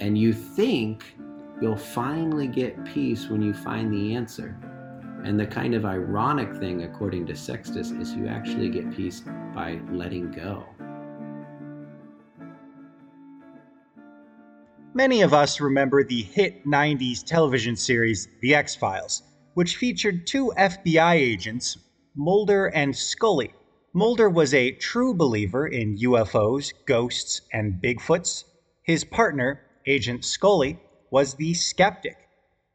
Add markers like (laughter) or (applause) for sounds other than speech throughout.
And you think you'll finally get peace when you find the answer. And the kind of ironic thing, according to Sextus, is you actually get peace by letting go. Many of us remember the hit 90s television series The X Files, which featured two FBI agents, Mulder and Scully. Mulder was a true believer in UFOs, ghosts, and Bigfoots. His partner, Agent Scully, was the skeptic.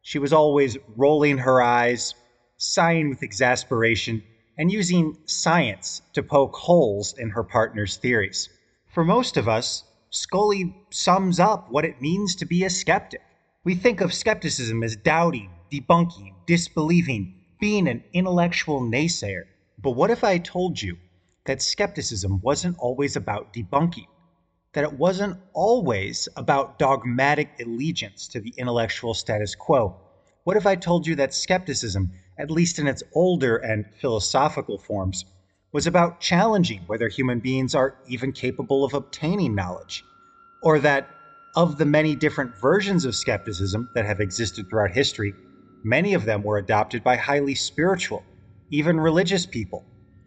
She was always rolling her eyes, sighing with exasperation, and using science to poke holes in her partner's theories. For most of us, Scully sums up what it means to be a skeptic. We think of skepticism as doubting, debunking, disbelieving, being an intellectual naysayer. But what if I told you that skepticism wasn't always about debunking? That it wasn't always about dogmatic allegiance to the intellectual status quo? What if I told you that skepticism, at least in its older and philosophical forms, was about challenging whether human beings are even capable of obtaining knowledge, or that of the many different versions of skepticism that have existed throughout history, many of them were adopted by highly spiritual, even religious people,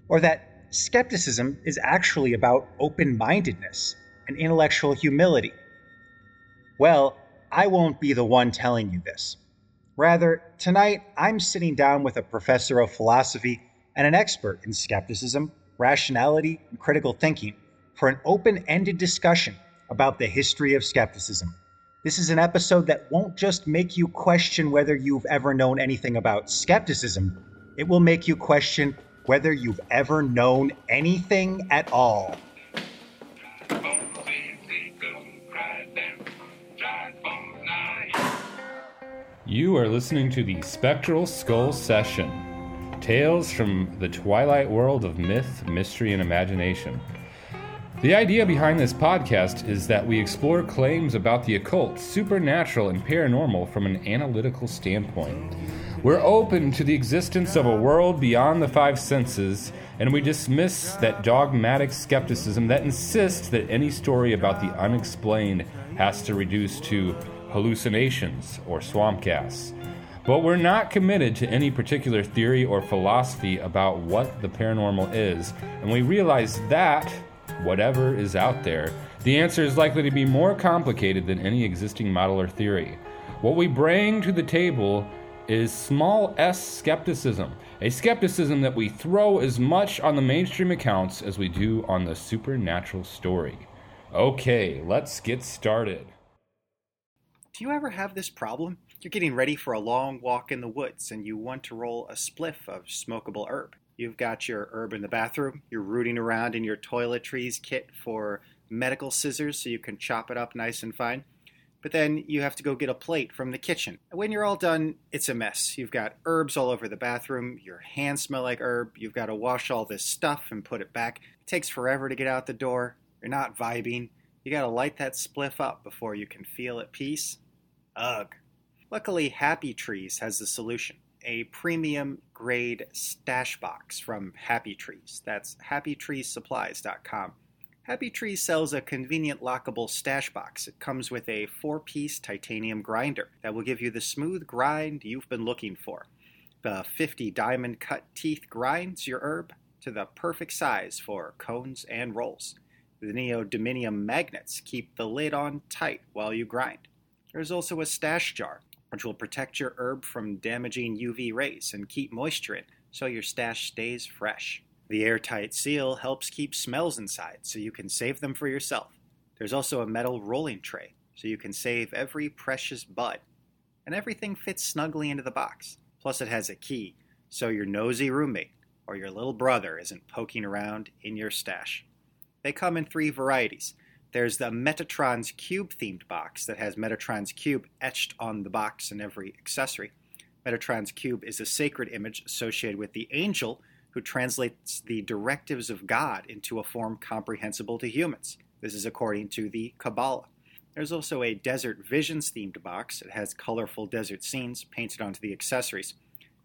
or that skepticism is actually about open mindedness and intellectual humility. Well, I won't be the one telling you this. Rather, tonight I'm sitting down with a professor of philosophy and an expert in skepticism, rationality, and critical thinking for an open ended discussion about the history of skepticism. This is an episode that won't just make you question whether you've ever known anything about skepticism, it will make you question whether you've ever known anything at all. You are listening to the Spectral Skull Session Tales from the Twilight World of Myth, Mystery, and Imagination. The idea behind this podcast is that we explore claims about the occult, supernatural, and paranormal from an analytical standpoint. We're open to the existence of a world beyond the five senses, and we dismiss that dogmatic skepticism that insists that any story about the unexplained has to reduce to hallucinations or swamp gas. But we're not committed to any particular theory or philosophy about what the paranormal is, and we realize that, whatever is out there, the answer is likely to be more complicated than any existing model or theory. What we bring to the table is small s skepticism, a skepticism that we throw as much on the mainstream accounts as we do on the supernatural story. Okay, let's get started. Do you ever have this problem? You're getting ready for a long walk in the woods and you want to roll a spliff of smokable herb. You've got your herb in the bathroom, you're rooting around in your toiletries kit for medical scissors so you can chop it up nice and fine. But then you have to go get a plate from the kitchen. When you're all done, it's a mess. You've got herbs all over the bathroom, your hands smell like herb, you've got to wash all this stuff and put it back. It takes forever to get out the door, you're not vibing. You got to light that spliff up before you can feel at peace. Ugh. Luckily, Happy Trees has the solution a premium grade stash box from Happy Trees. That's happytreesupplies.com. Happy Trees sells a convenient lockable stash box. It comes with a four piece titanium grinder that will give you the smooth grind you've been looking for. The 50 diamond cut teeth grinds your herb to the perfect size for cones and rolls. The neodymium magnets keep the lid on tight while you grind. There's also a stash jar which will protect your herb from damaging UV rays and keep moisture in so your stash stays fresh. The airtight seal helps keep smells inside so you can save them for yourself. There's also a metal rolling tray so you can save every precious bud. And everything fits snugly into the box. Plus, it has a key so your nosy roommate or your little brother isn't poking around in your stash. They come in three varieties there's the Metatron's Cube themed box that has Metatron's Cube etched on the box and every accessory. Metatron's Cube is a sacred image associated with the angel who translates the directives of God into a form comprehensible to humans. This is according to the Kabbalah. There's also a Desert Visions themed box. It has colorful desert scenes painted onto the accessories.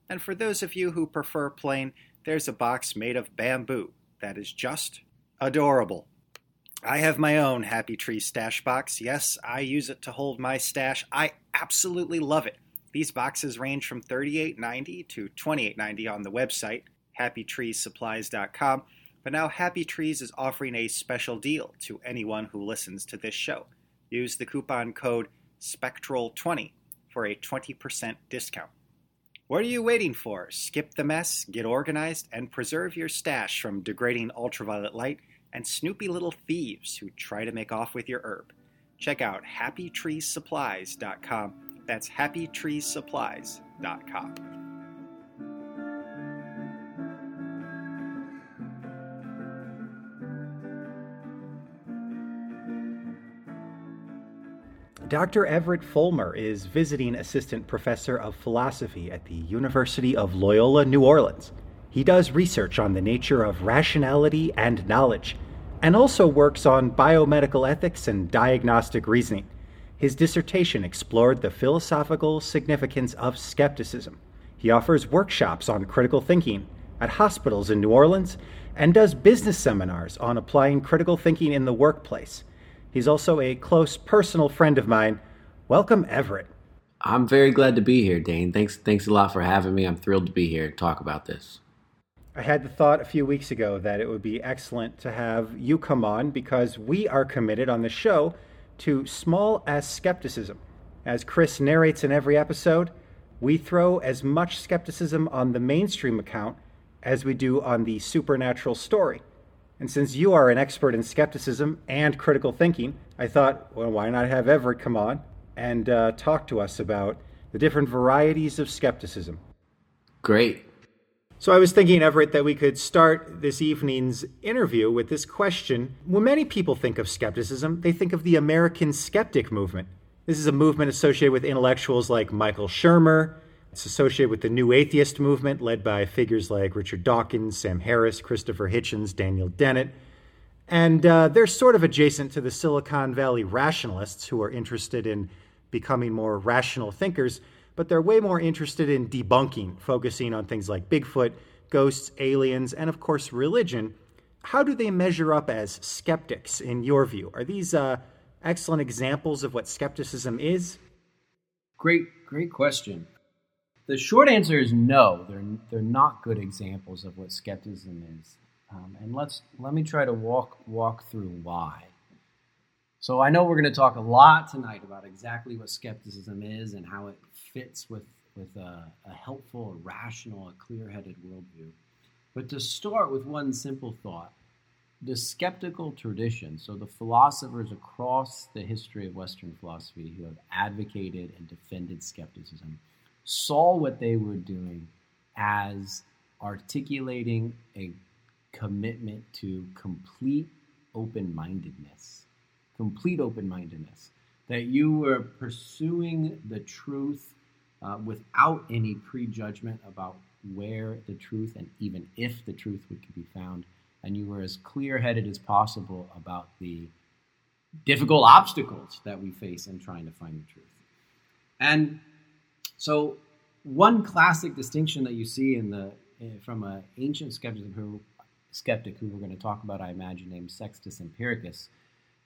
And for those of you who prefer plain, there's a box made of bamboo that is just adorable. I have my own Happy Tree stash box. Yes, I use it to hold my stash. I absolutely love it. These boxes range from $38.90 to $28.90 on the website, happytreesupplies.com. But now Happy Trees is offering a special deal to anyone who listens to this show. Use the coupon code SPECTRAL20 for a 20% discount. What are you waiting for? Skip the mess, get organized, and preserve your stash from degrading ultraviolet light and snoopy little thieves who try to make off with your herb. Check out happytreesupplies.com that's happytreesupplies.com. Dr. Everett Fulmer is visiting assistant professor of philosophy at the University of Loyola, New Orleans. He does research on the nature of rationality and knowledge, and also works on biomedical ethics and diagnostic reasoning. His dissertation explored the philosophical significance of skepticism. He offers workshops on critical thinking at hospitals in New Orleans and does business seminars on applying critical thinking in the workplace. He's also a close personal friend of mine. Welcome, Everett. I'm very glad to be here, Dane. Thanks, thanks a lot for having me. I'm thrilled to be here to talk about this. I had the thought a few weeks ago that it would be excellent to have you come on because we are committed on the show to small s skepticism. As Chris narrates in every episode, we throw as much skepticism on the mainstream account as we do on the supernatural story. And since you are an expert in skepticism and critical thinking, I thought, well, why not have Everett come on and uh, talk to us about the different varieties of skepticism? Great. So I was thinking, Everett, that we could start this evening's interview with this question. When many people think of skepticism, they think of the American skeptic movement. This is a movement associated with intellectuals like Michael Shermer. It's associated with the New Atheist movement, led by figures like Richard Dawkins, Sam Harris, Christopher Hitchens, Daniel Dennett. And uh, they're sort of adjacent to the Silicon Valley rationalists who are interested in becoming more rational thinkers but they're way more interested in debunking, focusing on things like Bigfoot, ghosts, aliens, and of course, religion. How do they measure up as skeptics, in your view? Are these uh, excellent examples of what skepticism is? Great, great question. The short answer is no. They're they're not good examples of what skepticism is. Um, and let's let me try to walk walk through why. So I know we're going to talk a lot tonight about exactly what skepticism is and how it fits with, with a, a helpful, a rational, a clear headed worldview. But to start with one simple thought the skeptical tradition, so the philosophers across the history of Western philosophy who have advocated and defended skepticism, saw what they were doing as articulating a commitment to complete open mindedness. Complete open mindedness. That you were pursuing the truth uh, without any prejudgment about where the truth and even if the truth would be found, and you were as clear headed as possible about the difficult obstacles that we face in trying to find the truth. And so, one classic distinction that you see in the eh, from an ancient skeptic who, skeptic who we're going to talk about, I imagine, named Sextus Empiricus,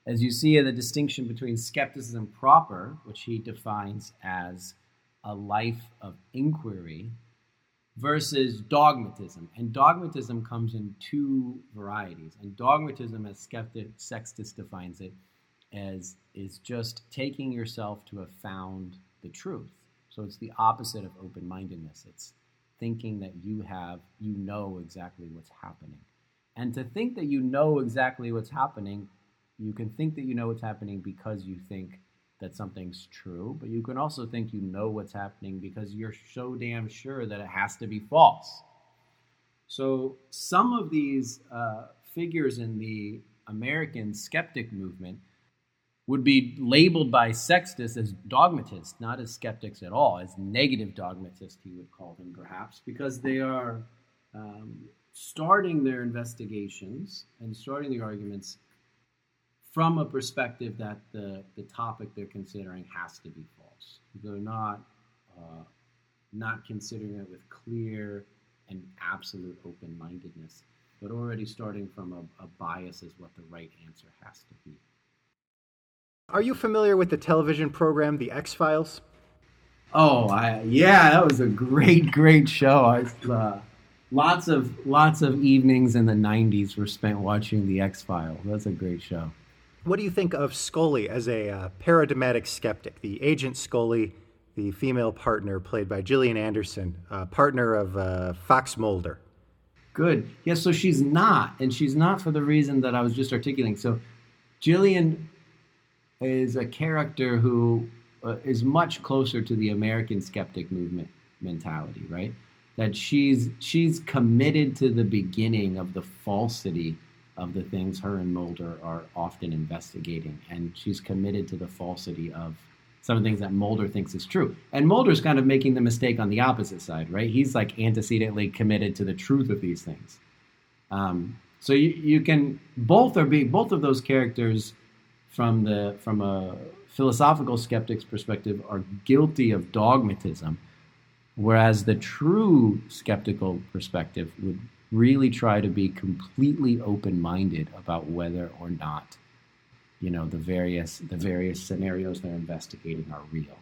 as you see the distinction between skepticism proper, which he defines as a life of inquiry versus dogmatism. And dogmatism comes in two varieties. And dogmatism, as skeptic Sextus defines it, as is just taking yourself to have found the truth. So it's the opposite of open-mindedness. It's thinking that you have you know exactly what's happening. And to think that you know exactly what's happening, you can think that you know what's happening because you think that something's true, but you can also think you know what's happening because you're so damn sure that it has to be false. So, some of these uh, figures in the American skeptic movement would be labeled by Sextus as dogmatists, not as skeptics at all, as negative dogmatists, he would call them perhaps, because they are um, starting their investigations and starting the arguments from a perspective that the, the topic they're considering has to be false. They're not uh, not considering it with clear and absolute open mindedness. but already starting from a, a bias as what the right answer has to be. Are you familiar with the television program The X Files? Oh, I, yeah, that was a great, great show. I, uh, lots of lots of evenings in the '90s were spent watching The X Files. That's a great show. What do you think of Scully as a uh, paradigmatic skeptic? The agent Scully, the female partner played by Gillian Anderson, uh, partner of uh, Fox Mulder. Good. Yeah, so she's not, and she's not for the reason that I was just articulating. So, Gillian is a character who uh, is much closer to the American skeptic movement mentality, right? That she's she's committed to the beginning of the falsity of the things her and Mulder are often investigating, and she's committed to the falsity of some of the things that Mulder thinks is true. And Mulder's kind of making the mistake on the opposite side, right? He's like antecedently committed to the truth of these things. Um, so you, you can both are being both of those characters from the from a philosophical skeptic's perspective are guilty of dogmatism, whereas the true skeptical perspective would really try to be completely open-minded about whether or not you know the various the various scenarios they're investigating are real.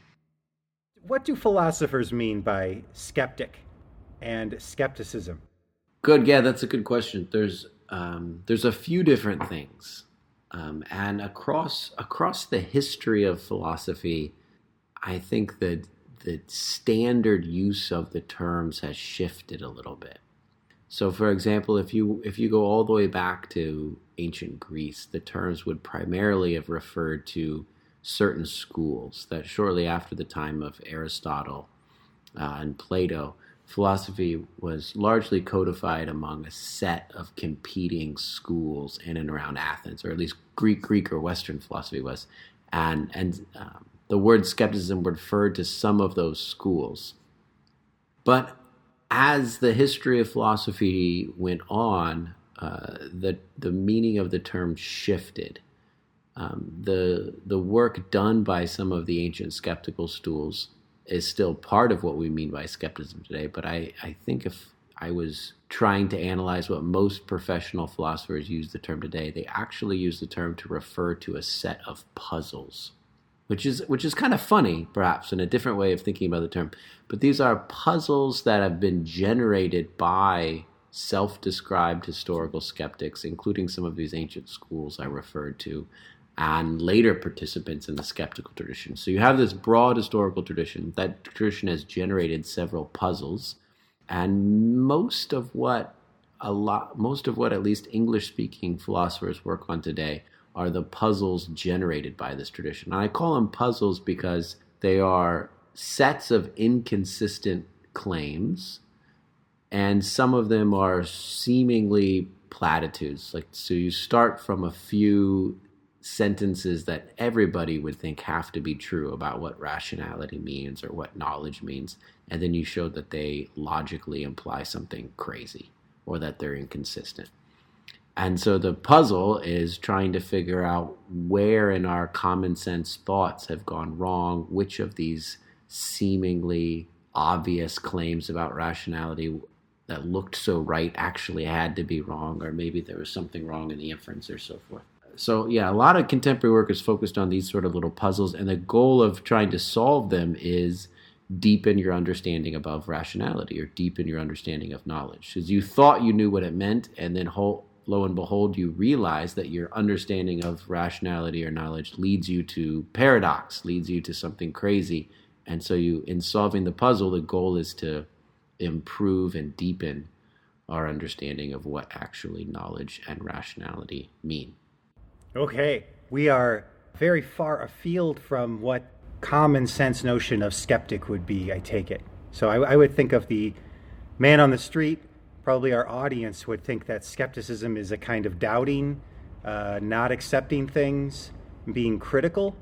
What do philosophers mean by skeptic and skepticism? Good, yeah, that's a good question. There's um, there's a few different things. Um, and across across the history of philosophy, I think that the standard use of the terms has shifted a little bit. So, for example, if you if you go all the way back to ancient Greece, the terms would primarily have referred to certain schools that shortly after the time of Aristotle uh, and Plato philosophy was largely codified among a set of competing schools in and around Athens, or at least Greek, Greek or Western philosophy was, and and um, the word skepticism referred to some of those schools. But as the history of philosophy went on, uh, the the meaning of the term shifted. Um, the the work done by some of the ancient skeptical schools is still part of what we mean by skepticism today. But I, I think if I was trying to analyze what most professional philosophers use the term today, they actually use the term to refer to a set of puzzles, which is which is kind of funny, perhaps, in a different way of thinking about the term. But these are puzzles that have been generated by self-described historical skeptics, including some of these ancient schools I referred to, and later participants in the skeptical tradition. So you have this broad historical tradition. That tradition has generated several puzzles, and most of what a lot, most of what at least English-speaking philosophers work on today are the puzzles generated by this tradition. And I call them puzzles because they are sets of inconsistent claims, and some of them are seemingly platitudes. Like so, you start from a few sentences that everybody would think have to be true about what rationality means or what knowledge means, and then you show that they logically imply something crazy or that they're inconsistent. And so the puzzle is trying to figure out where in our common sense thoughts have gone wrong, which of these seemingly obvious claims about rationality that looked so right actually had to be wrong, or maybe there was something wrong in the inference or so forth so yeah, a lot of contemporary work is focused on these sort of little puzzles, and the goal of trying to solve them is deepen your understanding above rationality or deepen your understanding of knowledge. Because you thought you knew what it meant, and then lo and behold, you realize that your understanding of rationality or knowledge leads you to paradox, leads you to something crazy. And so, you, in solving the puzzle, the goal is to improve and deepen our understanding of what actually knowledge and rationality mean. Okay, we are very far afield from what common sense notion of skeptic would be, I take it. So I, I would think of the man on the street, probably our audience would think that skepticism is a kind of doubting, uh, not accepting things, being critical.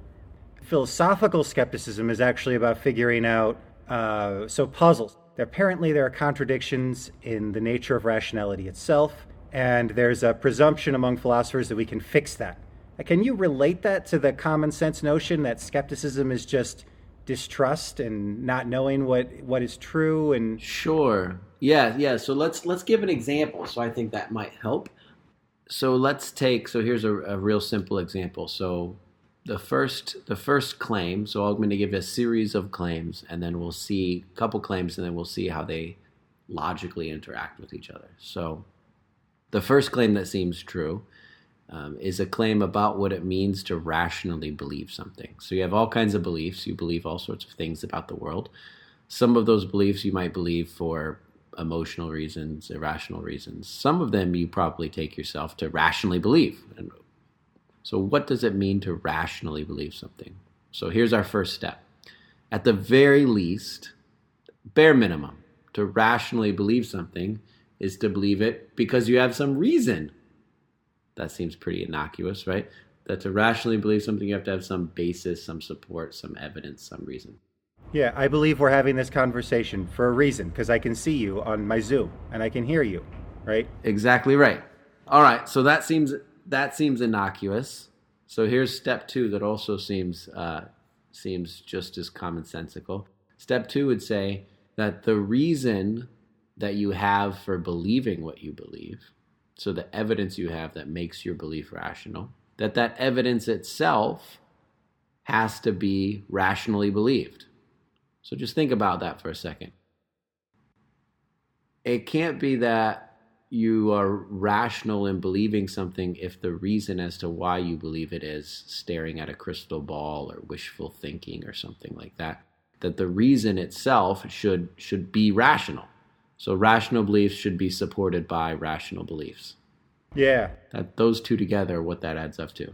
Philosophical skepticism is actually about figuring out, uh, so puzzles. Apparently, there are contradictions in the nature of rationality itself, and there's a presumption among philosophers that we can fix that. Can you relate that to the common sense notion that skepticism is just distrust and not knowing what what is true and Sure. Yeah, yeah. So let's let's give an example. So I think that might help. So let's take. So here's a, a real simple example. So the first the first claim. So I'm going to give a series of claims, and then we'll see a couple claims, and then we'll see how they logically interact with each other. So the first claim that seems true um, is a claim about what it means to rationally believe something. So you have all kinds of beliefs. You believe all sorts of things about the world. Some of those beliefs you might believe for emotional reasons, irrational reasons. Some of them you probably take yourself to rationally believe. So, what does it mean to rationally believe something? So, here's our first step. At the very least, bare minimum, to rationally believe something is to believe it because you have some reason. That seems pretty innocuous, right? That to rationally believe something, you have to have some basis, some support, some evidence, some reason. yeah i believe we're having this conversation for a reason because i can see you on my zoom and i can hear you right Exactly right. All right, so that seems that seems innocuous. So here's step two that also seems uh, seems just as commonsensical. Step two would say that the reason that you have for believing what you believe, so the evidence you have that makes your belief rational, that that evidence itself has to be rationally believed. So just think about that for a second it can't be that you are rational in believing something if the reason as to why you believe it is staring at a crystal ball or wishful thinking or something like that that the reason itself should should be rational so rational beliefs should be supported by rational beliefs yeah that those two together what that adds up to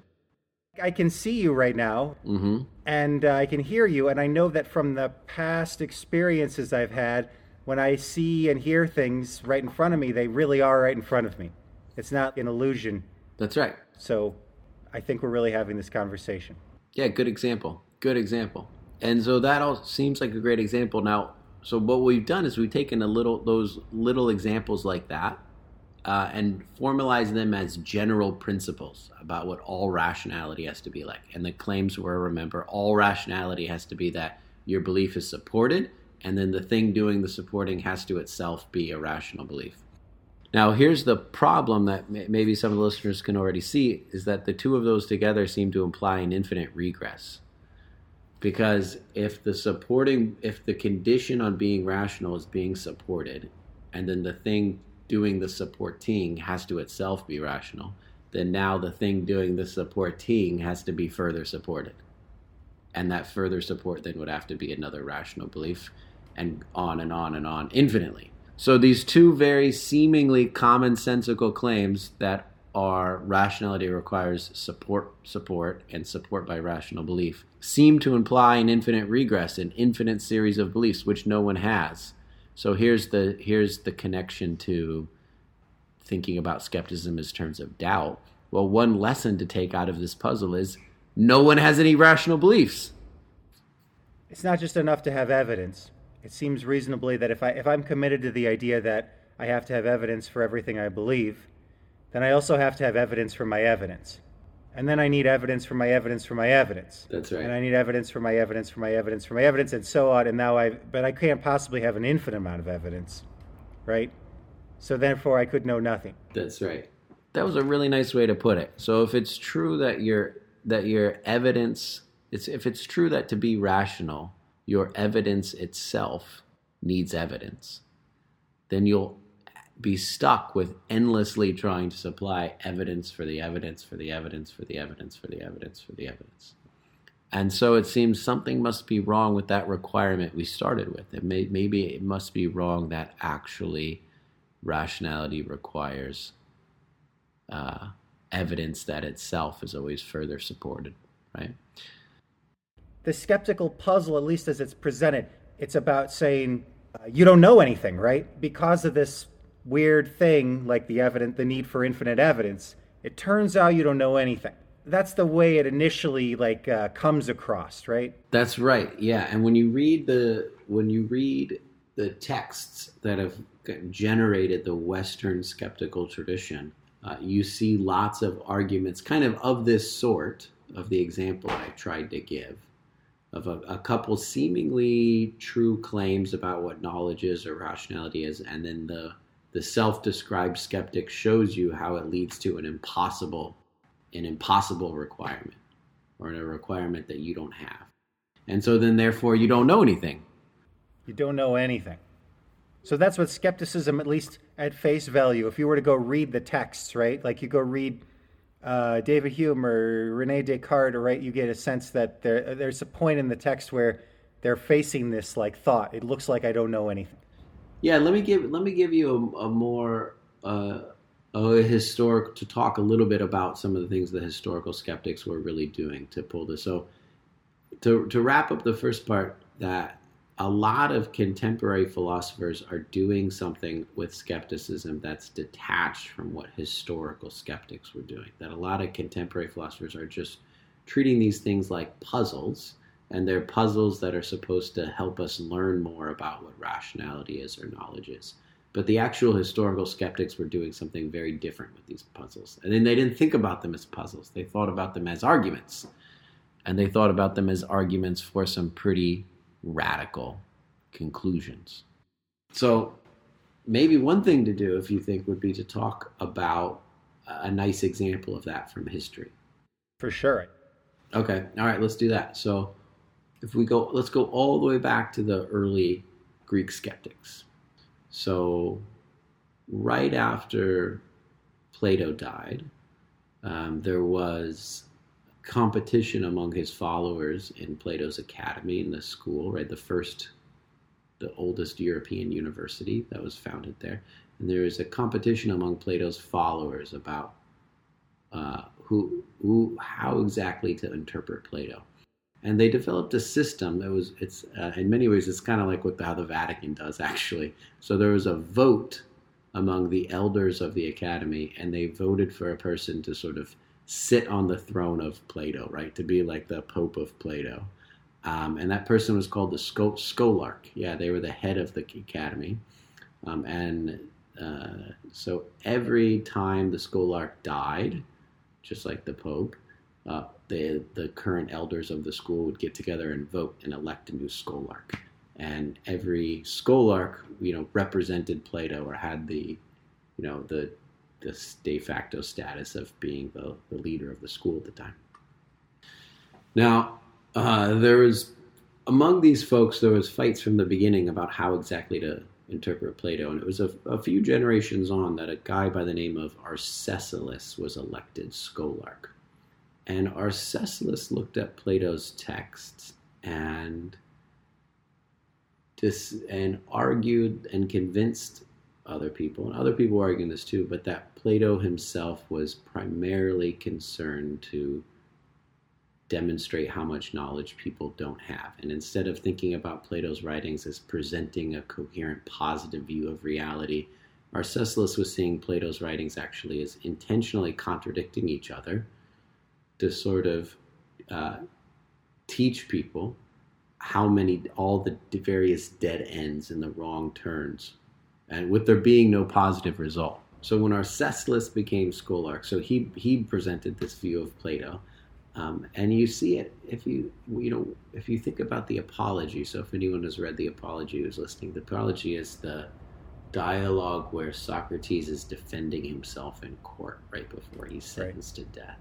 i can see you right now hmm and uh, I can hear you. And I know that from the past experiences I've had, when I see and hear things right in front of me, they really are right in front of me. It's not an illusion. that's right So I think we're really having this conversation. Yeah, good example. Good example. And so that all seems like a great example. Now, so what we've done is we've taken a little those little examples like that uh, and formalized them as general principles about what all rationality has to be like. And the claims were, remember, all rationality has to be that your belief is supported, and then the thing doing the supporting has to itself be a rational belief. Now, here's the problem that may- maybe some of the listeners can already see is that the two of those together seem to imply an infinite regress. Because if the supporting, if the condition on being rational is being supported, and then the thing doing the supporting has to itself be rational, then now the thing doing the supporting has to be further supported. And that further support then would have to be another rational belief, and on and on and on infinitely. So these two very seemingly commonsensical claims that are rationality requires support support and support by rational belief seem to imply an infinite regress, an infinite series of beliefs which no one has. So here's the here's the connection to thinking about skepticism as terms of doubt. Well, one lesson to take out of this puzzle is no one has any rational beliefs. It's not just enough to have evidence. It seems reasonably that if I if I'm committed to the idea that I have to have evidence for everything I believe, then I also have to have evidence for my evidence. And then I need evidence for my evidence for my evidence. That's right. And I need evidence for my evidence for my evidence for my evidence and so on and now I but I can't possibly have an infinite amount of evidence. Right? So therefore I could know nothing. That's right. That was a really nice way to put it. So if it's true that your that your evidence it's if it's true that to be rational, your evidence itself needs evidence, then you'll be stuck with endlessly trying to supply evidence for the evidence for the evidence for the evidence for the evidence for the evidence. And so it seems something must be wrong with that requirement we started with. It may, maybe it must be wrong that actually rationality requires uh, evidence that itself is always further supported, right? The skeptical puzzle, at least as it's presented, it's about saying uh, you don't know anything, right? Because of this weird thing, like the evident, the need for infinite evidence. It turns out you don't know anything. That's the way it initially like uh, comes across, right? That's right. Yeah, and when you read the when you read the texts that have generated the Western skeptical tradition, uh, you see lots of arguments, kind of of this sort, of the example I tried to give, of a, a couple seemingly true claims about what knowledge is or rationality is, and then the the self-described skeptic shows you how it leads to an impossible an impossible requirement or a requirement that you don't have. And so then therefore you don't know anything. You don't know anything. So that's what skepticism at least at face value if you were to go read the texts right? Like you go read uh, david hume or rene descartes right? You get a sense that there, there's a point in the text where they're facing this like thought. It looks like i don't know anything yeah, let me give let me give you a, a more uh, a historic to talk a little bit about some of the things the historical skeptics were really doing to pull this. So to to wrap up the first part, that a lot of contemporary philosophers are doing something with skepticism that's detached from what historical skeptics were doing. That a lot of contemporary philosophers are just treating these things like puzzles and they're puzzles that are supposed to help us learn more about what rationality is or knowledge is. But the actual historical skeptics were doing something very different with these puzzles. And then they didn't think about them as puzzles, they thought about them as arguments. And they thought about them as arguments for some pretty radical conclusions. So, maybe one thing to do, if you think, would be to talk about a nice example of that from history. For sure. Okay. All right. Let's do that. So, if we go, let's go all the way back to the early Greek skeptics. So, right after Plato died, um, there was competition among his followers in Plato's academy in the school, right? The first, the oldest European university that was founded there. And there was a competition among Plato's followers about uh, who, who, how exactly to interpret Plato and they developed a system. that was it's uh, in many ways it's kind of like what how the Vatican does (laughs) actually. So there was a vote among the elders of the academy, and they voted for a person to sort of sit on the throne of Plato, right, to be like the Pope of Plato. Um, and that person was called the Scholarch. Yeah, they were the head of the academy, um, and uh, so every time the Scholarch died, just like the Pope, uh, the the current elders of the school would get together and vote and elect a new scholarch. And every scholarch, you know, represented Plato or had the, you know, the the de facto status of being the, the leader of the school at the time. Now, uh, there was among these folks there was fights from the beginning about how exactly to interpret Plato, and it was a, a few generations on that a guy by the name of Arcesilaus was elected scholarch. And Arcesilaus looked at Plato's texts and dis- and argued and convinced other people, and other people were arguing this too, but that Plato himself was primarily concerned to demonstrate how much knowledge people don't have. And instead of thinking about Plato's writings as presenting a coherent, positive view of reality, Arcesilaus was seeing Plato's writings actually as intentionally contradicting each other to sort of uh, teach people how many all the various dead ends and the wrong turns, and with there being no positive result. So when our Arcesilaus became scholarch, so he he presented this view of Plato, um, and you see it if you you know if you think about the Apology. So if anyone has read the Apology, who's listening, the Apology is the dialogue where Socrates is defending himself in court right before he's sentenced right. to death.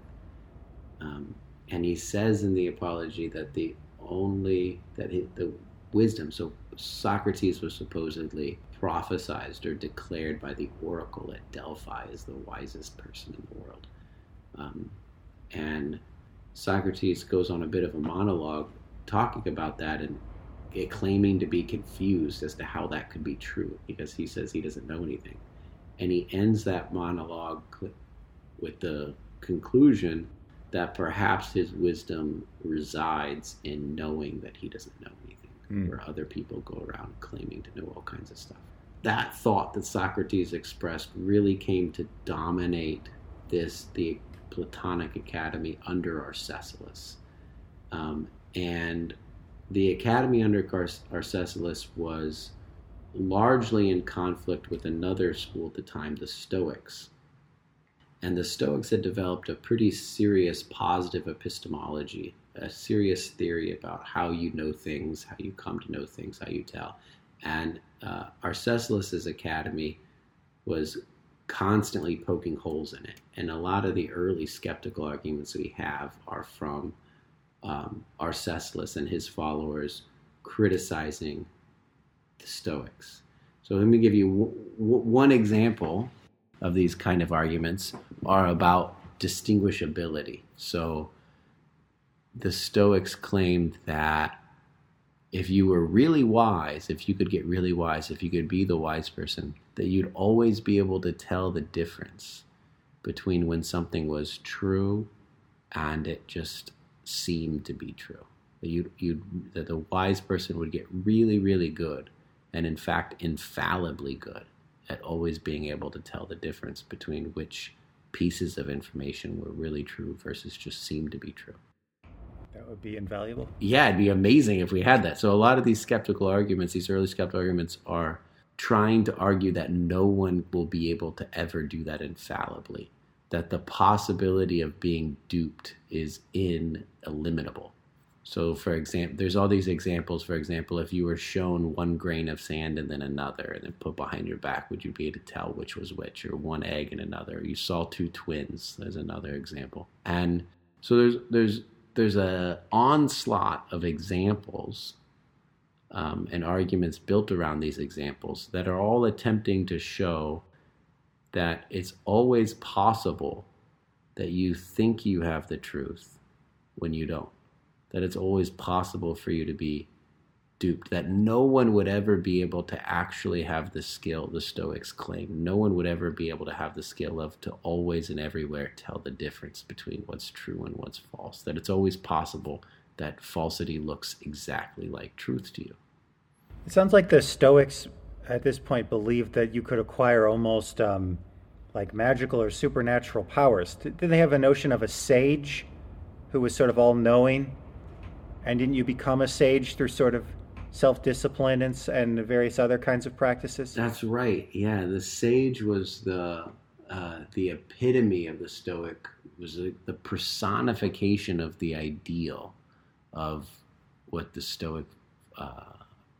Um, and he says in the apology that the only that he, the wisdom. So Socrates was supposedly prophesized or declared by the oracle at Delphi as the wisest person in the world. Um, and Socrates goes on a bit of a monologue talking about that and claiming to be confused as to how that could be true because he says he doesn't know anything. And he ends that monologue with the conclusion that perhaps his wisdom resides in knowing that he doesn't know anything, mm. where other people go around claiming to know all kinds of stuff. That thought that Socrates expressed really came to dominate this the Platonic Academy under Arcesilaus, um, and the academy under Arcesilaus was largely in conflict with another school at the time, the Stoics And the Stoics had developed a pretty serious positive epistemology, a serious theory about how you know things, how you come to know things, how you tell. And uh, Arcesilaus's academy was constantly poking holes in it. And a lot of the early skeptical arguments we have are from um, Arcesilaus and his followers criticizing the Stoics. So let me give you w- w- one example of these kind of arguments are about distinguishability. So the Stoics claimed that if you were really wise, if you could get really wise, if you could be the wise person, that you'd always be able to tell the difference between when something was true and it just seemed to be true. That you you that the wise person would get really really good and in fact infallibly good at always being able to tell the difference between which pieces of information were really true versus just seemed to be true. That would be invaluable. Yeah, it'd be amazing if we had that. So a lot of these skeptical arguments, these early skeptical arguments, are trying to argue that no one will be able to ever do that infallibly. That the possibility of being duped is ineliminable. So, for example, there's all these examples. For example, if you were shown one grain of sand and then another, and then put behind your back, would you be able to tell which was which? Or one egg and another? You saw two twins. There's another example. And so there's there's there's a onslaught of examples um, and arguments built around these examples that are all attempting to show that it's always possible that you think you have the truth when you don't that it's always possible for you to be duped, that no one would ever be able to actually have the skill, the Stoics claim. No one would ever be able to have the skill of to always and everywhere tell the difference between what's true and what's false, that it's always possible that falsity looks exactly like truth to you. It sounds like the Stoics at this point believed that you could acquire almost um, like magical or supernatural powers. Did they have a notion of a sage who was sort of all knowing and didn't you become a sage through sort of self discipline and, and various other kinds of practices? That's right. Yeah, the sage was the uh, the epitome of the Stoic. Was the, the personification of the ideal of what the Stoic uh,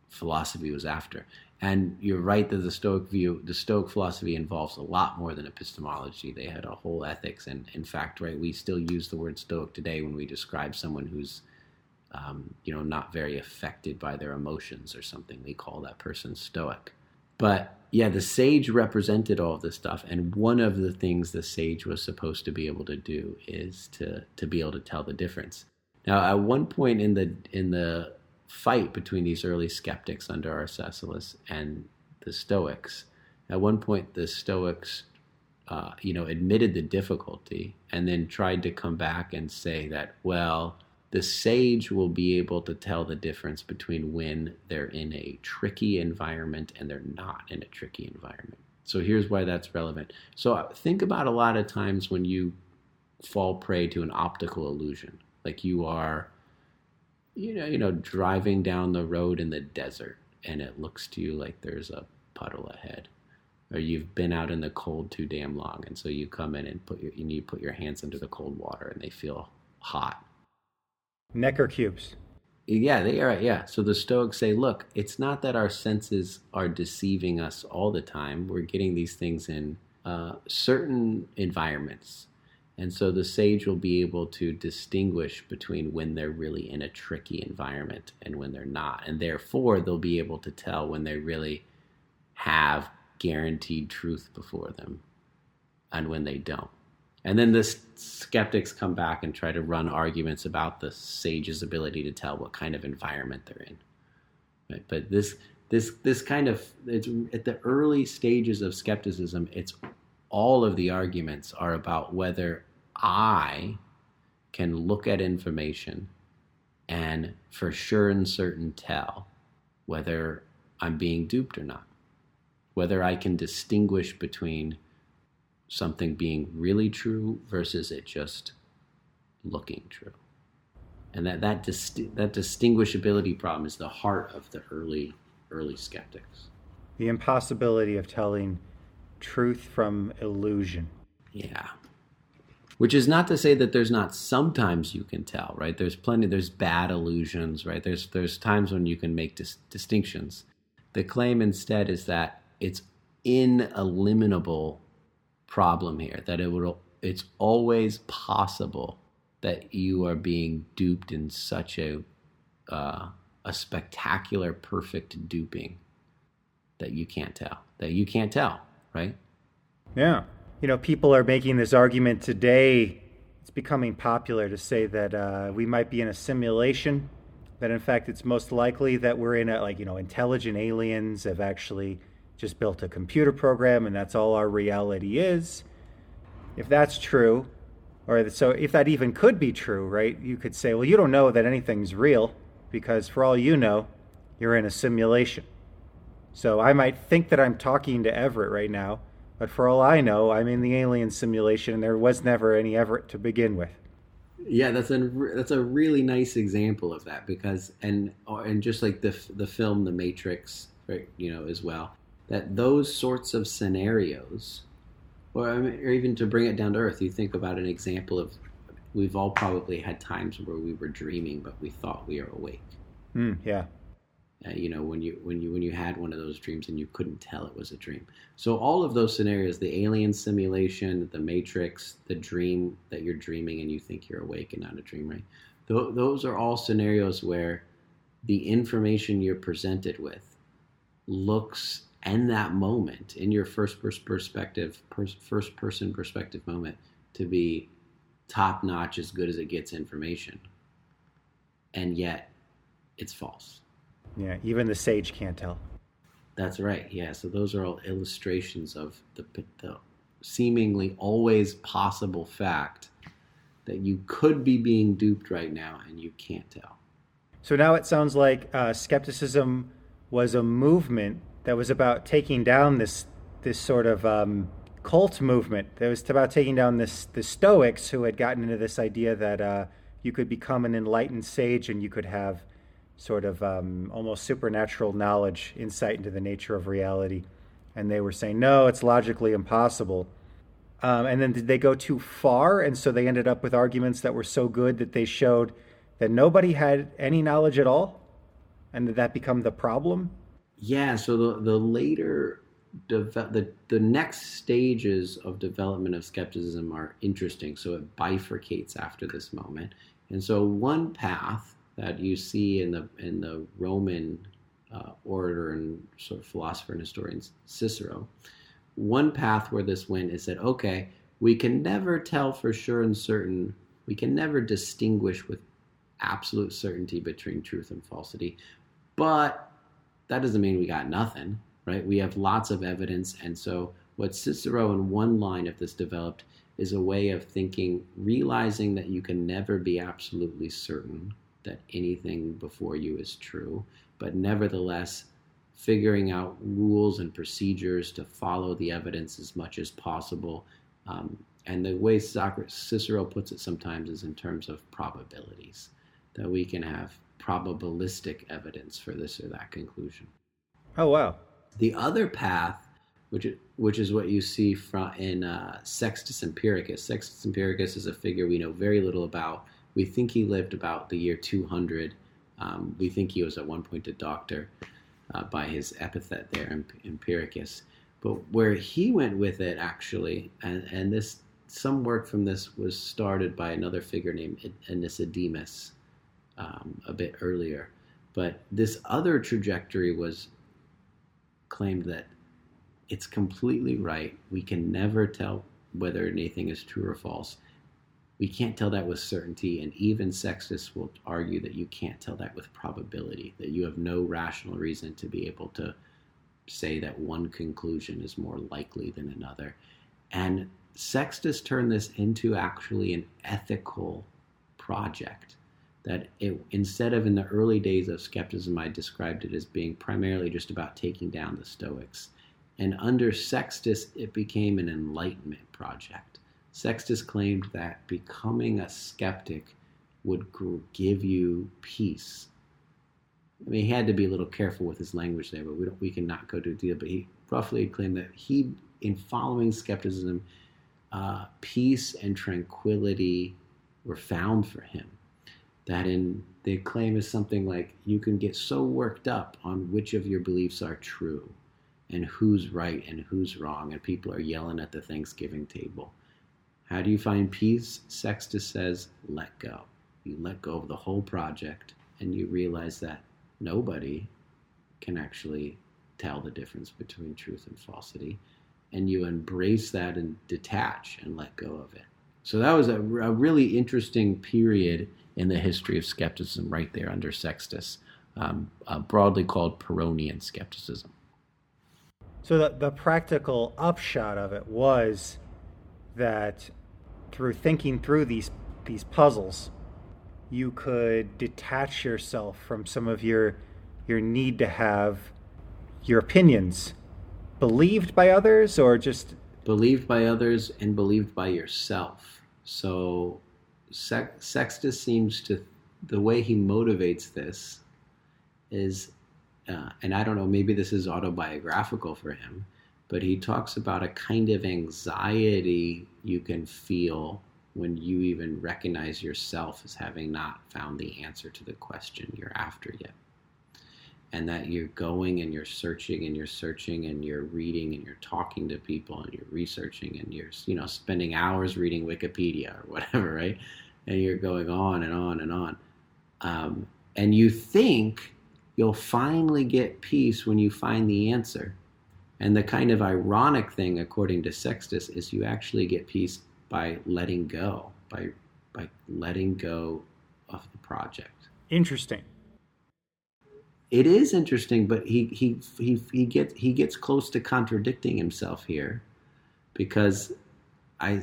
philosophy was after. And you're right that the Stoic view, the Stoic philosophy involves a lot more than epistemology. They had a whole ethics, and in fact, right, we still use the word Stoic today when we describe someone who's um, you know, not very affected by their emotions or something. They call that person stoic. But yeah, the sage represented all this stuff, and one of the things the sage was supposed to be able to do is to to be able to tell the difference. Now, at one point in the in the fight between these early skeptics under Arcesilaus and the Stoics, at one point the Stoics, uh, you know, admitted the difficulty and then tried to come back and say that, well, the sage will be able to tell the difference between when they're in a tricky environment and they're not in a tricky environment. So here's why that's relevant. So uh, think about a lot of times when you fall prey to an optical illusion, like you are, you know, you know, driving down the road in the desert and it looks to you like there's a puddle ahead. Or you've been out in the cold too damn long, and so you come in and put your and you put your hands into the cold water, and they feel hot Necker cubes. Yeah, they are. Yeah. So the Stoics say, look, it's not that our senses are deceiving us all the time. We're getting these things in uh, certain environments. And so the sage will be able to distinguish between when they're really in a tricky environment and when they're not. And therefore, they'll be able to tell when they really have guaranteed truth before them and when they don't. And then the skeptics come back and try to run arguments about the sage's ability to tell what kind of environment they're in. Right? But this this this kind of it's at the early stages of skepticism, it's all of the arguments are about whether I can look at information and for sure and certain tell whether I'm being duped or not. Whether I can distinguish between something being really true versus it just looking true. And that that that distinguishability problem is the heart of the early early skeptics. The impossibility of telling truth from illusion. Yeah. which is not to say that there's not sometimes you can tell, right? There's plenty, there's bad illusions, right? There's there's times when you can make dis- distinctions. The claim instead is that it's ineliminable problem here that it will it's always possible that you are being duped in such a uh, a spectacular perfect duping that you can't tell that you can't tell right? Yeah. You know people are making this argument today it's becoming popular to say that uh, we might be in a simulation that in fact it's most likely that we're in a like you know intelligent aliens have actually just built a computer program and that's all our reality is. If that's true, or so if that even could be true, right? You could say, well, you don't know that anything's real because for all you know, you're in a simulation. So I might think that I'm talking to Everett right now, but for all I know, I'm in the alien simulation and there was never any Everett to begin with. Yeah, that's a that's a really nice example of that because and and just like the the film The Matrix, right, you know, as well that those sorts of scenarios, or, or even to bring it down to earth, you think about an example of we've all probably had times where we were dreaming, but we thought we were awake. Mm, yeah. Uh, you know when you when you when you had one of those dreams and you couldn't tell it was a dream so all of those scenarios the alien simulation the matrix the dream that you're dreaming and you think you're awake and not a dream right Th- those are all scenarios where the information you're presented with looks and that moment in your first person perspective, first person perspective moment to be top notch, as good as it gets information. And yet it's false. Yeah, even the sage can't tell. That's right. Yeah. So those are all illustrations of the, the seemingly always possible fact that you could be being duped right now and you can't tell. So now it sounds like uh, skepticism was a movement that was about taking down this this sort of um, cult movement. That was about taking down this the Stoics who had gotten into this idea that uh, you could become an enlightened sage and you could have sort of um, almost supernatural knowledge, insight into the nature of reality. And they were saying, no, it's logically impossible. Um, and then did they go too far? And so they ended up with arguments that were so good that they showed that nobody had any knowledge at all? And did that become the problem? Yeah, so the the later deve- the the next stages of development of skepticism are interesting. So it bifurcates after this moment, and so one path that you see in the in the Roman uh, orator and sort of philosopher and historian Cicero, one path where this went is that okay, we can never tell for sure and certain, we can never distinguish with absolute certainty between truth and falsity, but that doesn't mean we got nothing, right? We have lots of evidence. And so, what Cicero in one line of this developed is a way of thinking, realizing that you can never be absolutely certain that anything before you is true, but nevertheless, figuring out rules and procedures to follow the evidence as much as possible. Um, and the way Cicero puts it sometimes is in terms of probabilities, that we can have probabilistic evidence for this or that conclusion. Oh wow! The other path, which which is what you see from in uh, Sextus Empiricus. Sextus Empiricus is a figure we know very little about. We think he lived about the year 200. Um, we think he was at one point a doctor uh, by his epithet there, Empiricus. But where he went with it, actually, and, and this some work from this was started by another figure named Aenesidemus, um, a bit earlier. But this other trajectory was claimed that it's completely right. We can never tell whether anything is true or false. We can't tell that with certainty, and even Sextus will argue that you can't tell that with probability, that you have no rational reason to be able to say that one conclusion is more likely than another. And Sextus turned this into actually an ethical project that it, instead of in the early days of skepticism, I described it as being primarily just about taking down the Stoics. And under Sextus, it became an enlightenment project. Sextus claimed that becoming a skeptic would give you peace. I mean, he had to be a little careful with his language there, but we, we can not go to deal. But he roughly claimed that he, in following skepticism, uh, peace and tranquility were found for him. That in the claim is something like you can get so worked up on which of your beliefs are true and who's right and who's wrong, and people are yelling at the Thanksgiving table. How do you find peace? Sextus says, let go. You let go of the whole project and you realize that nobody can actually tell the difference between truth and falsity. And you embrace that and detach and let go of it. So that was a, a really interesting period in the history of skepticism right there under Sextus, um, uh, broadly called Pyrrhonian skepticism. So the, the practical upshot of it was that through thinking through these these puzzles, you could detach yourself from some of your your need to have your opinions believed by others or just believed by others and believed by yourself. So Sextus seems to the way he motivates this is uh, and I don't know, maybe this is autobiographical for him, but he talks about a kind of anxiety you can feel when you even recognize yourself as having not found the answer to the question you're after yet. And that you're going and you're searching and you're searching and you're reading and you're talking to people and you're researching and you're, you know, spending hours reading Wikipedia or (laughs) whatever, right? And you're going on and on and on. Um, and you think You'll finally get peace when you find the answer. And the kind of ironic thing, according to Sextus, is you actually get peace by letting go, by by letting go of the project. Interesting. It is interesting, but he he he he gets he gets close to contradicting himself here, because I,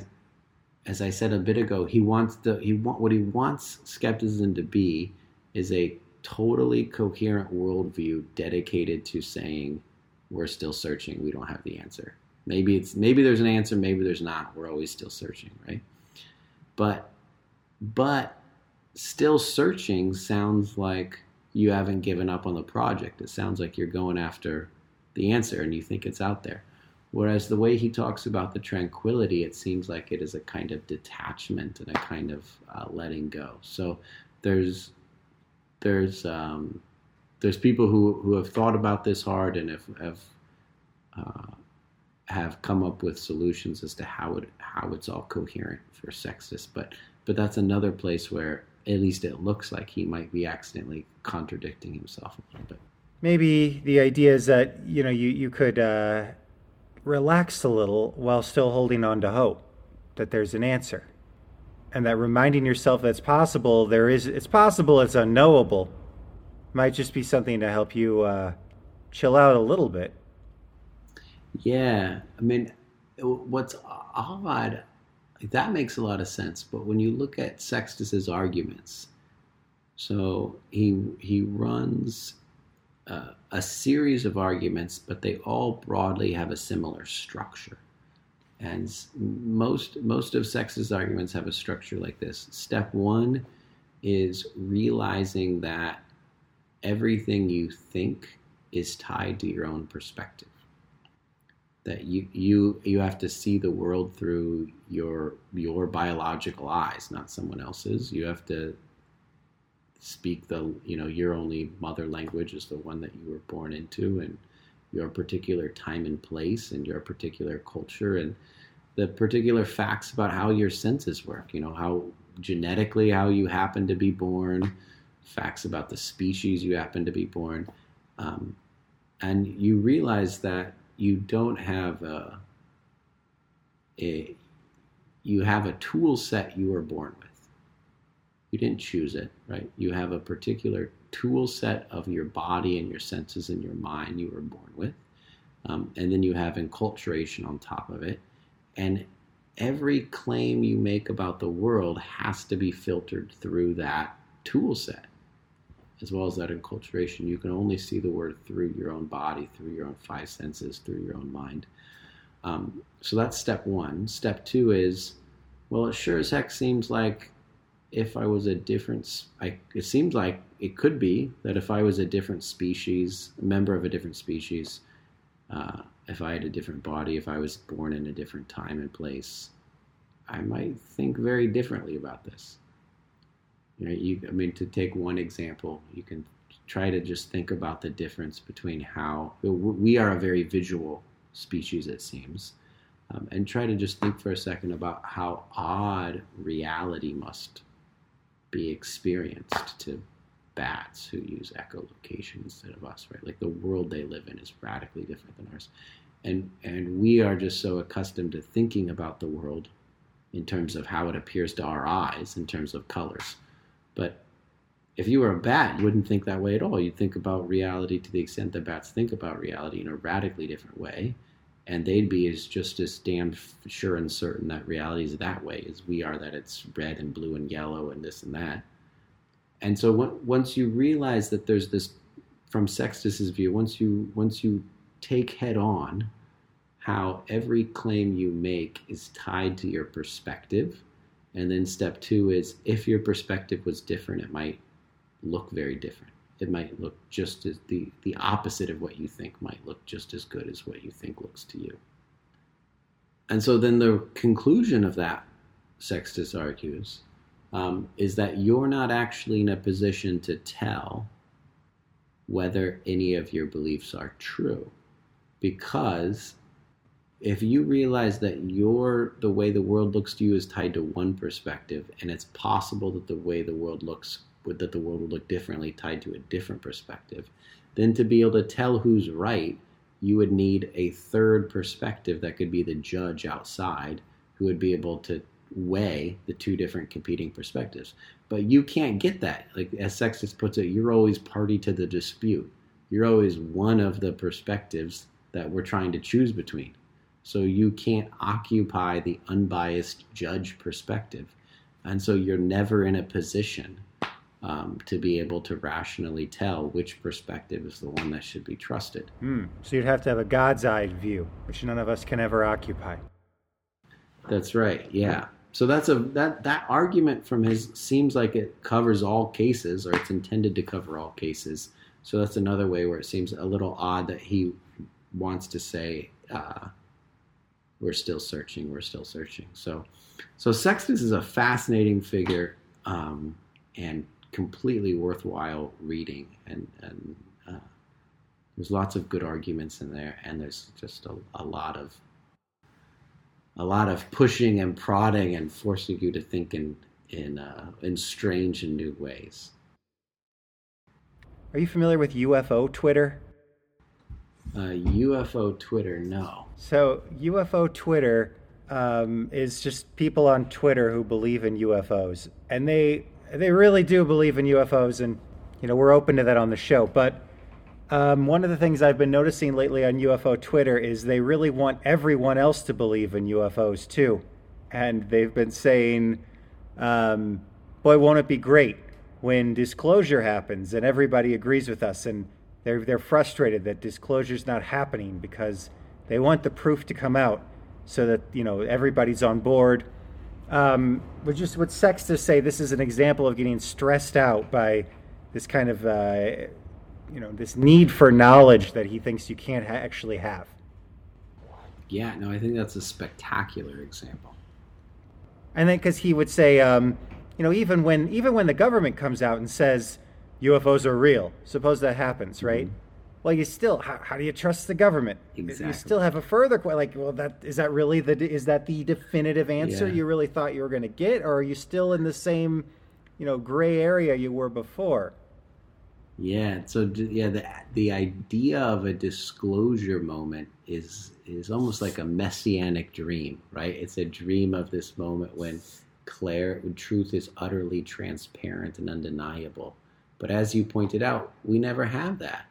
as I said a bit ago, he wants the he want what he wants skepticism to be is a totally coherent worldview dedicated to saying we're still searching, we don't have the answer. Maybe it's maybe there's an answer, maybe there's not. We're always still searching, right? But but still searching sounds like you haven't given up on the project. It sounds like you're going after the answer and you think it's out there. Whereas the way he talks about the tranquility, it seems like it is a kind of detachment and a kind of uh, letting go. So there's there's um, there's people who, who have thought about this hard and have have uh, have come up with solutions as to how it how it's all coherent for Sextus, but but that's another place where at least it looks like he might be accidentally contradicting himself a little bit. Maybe the idea is that you know you you could uh, relax a little while still holding on to hope that there's an answer. And that reminding yourself that it's possible there is it's possible it's unknowable might just be something to help you uh, chill out a little bit. Yeah. I mean what's odd that makes a lot of sense but when you look at sextus's arguments so he he runs uh, a series of arguments but they all broadly have a similar structure and most most of Sextus's arguments have a structure like this. Step one is realizing that everything you think is tied to your own perspective. That you you you have to see the world through your your biological eyes, not someone else's. You have to speak the you know your only mother language is the one that you were born into and your particular time and place and your particular culture and the particular facts about how your senses work, you know, how genetically how you happen to be born, facts about the species you happen to be born. Um, and you realize that you don't have a, a you have a tool set you were born with. You didn't choose it, right? You have a particular tool set of your body and your senses and your mind you were born with. Um, and then you have enculturation on top of it. And every claim you make about the world has to be filtered through that tool set, as well as that enculturation. You can only see the word through your own body, through your own five senses, through your own mind. Um, so that's step one. Step two is, well, it sure as heck seems like if I was a different, I, it seems like it could be that if I was a different species, a member of a different species, uh, if I had a different body, if I was born in a different time and place, I might think very differently about this. Know, you, I mean, to take one example, you can try to just think about the difference between how we are a very visual species, it seems, um, and try to just think for a second about how odd reality must be experienced to bats who use echolocation instead of us, right? Like the world they live in is radically different than ours. And and we are just so accustomed to thinking about the world in terms of how it appears to our eyes in terms of colors. But if you were a bat, you wouldn't think that way at all. You'd think about reality to the extent that bats think about reality in a radically different way. And they'd be as just as damn sure and certain that reality is that way as we are that it's red and blue and yellow and this and that. And so once you realize that there's this, from Sextus's view, once you once you take head on how every claim you make is tied to your perspective. And then step two is if your perspective was different, it might look very different. It might look just as the, the opposite of what you think might look just as good as what you think looks to you. And so then the conclusion of that, Sextus argues, um, is that you're not actually in a position to tell whether any of your beliefs are true because if you realize that your the way the world looks to you is tied to one perspective and it's possible that the way the world looks that the world will look differently tied to a different perspective then to be able to tell who's right you would need a third perspective that could be the judge outside who would be able to weigh the two different competing perspectives. But you can't get that. Like as sextus puts it you're always party to the dispute. You're always one of the perspectives that we're trying to choose between so you can't occupy the unbiased judge perspective. And so you're never in a position um, to be able to rationally tell which perspective is the one that should be trusted. Mm. So you'd have to have a God's eye view, which none of us can ever occupy. That's right. Yeah. So that's a that that argument from his seems like it covers all cases, or it's intended to cover all cases. So that's another way where it seems a little odd that he wants to say uh, we're still searching. We're still searching. So, so Sextus is a fascinating figure um, and completely worthwhile reading. And, and uh, there's lots of good arguments in there, and there's just a, a lot of a lot of pushing and prodding and forcing you to think in in uh, in strange and new ways. Are you familiar with UFO Twitter? Uh, UFO Twitter, no. So UFO Twitter um, is just people on Twitter who believe in UFOs, and they they really do believe in UFOs, and you know we're open to that on the show. But um, one of the things I've been noticing lately on UFO Twitter is they really want everyone else to believe in UFOs too, and they've been saying, um, "Boy, won't it be great when disclosure happens and everybody agrees with us?" and they're, they're frustrated that disclosure is not happening because they want the proof to come out so that you know everybody's on board. Um, but just what Sextus say, this is an example of getting stressed out by this kind of uh, you know this need for knowledge that he thinks you can't ha- actually have. Yeah, no, I think that's a spectacular example. And then because he would say, um, you know, even when even when the government comes out and says UFOs are real, suppose that happens, right? Mm-hmm well, you still how, how do you trust the government? Exactly. You still have a further question like, well, that is that really the is that the definitive answer yeah. you really thought you were going to get, or are you still in the same, you know, gray area you were before? Yeah. So yeah, the the idea of a disclosure moment is is almost like a messianic dream, right? It's a dream of this moment when Claire, when truth is utterly transparent and undeniable. But as you pointed out, we never have that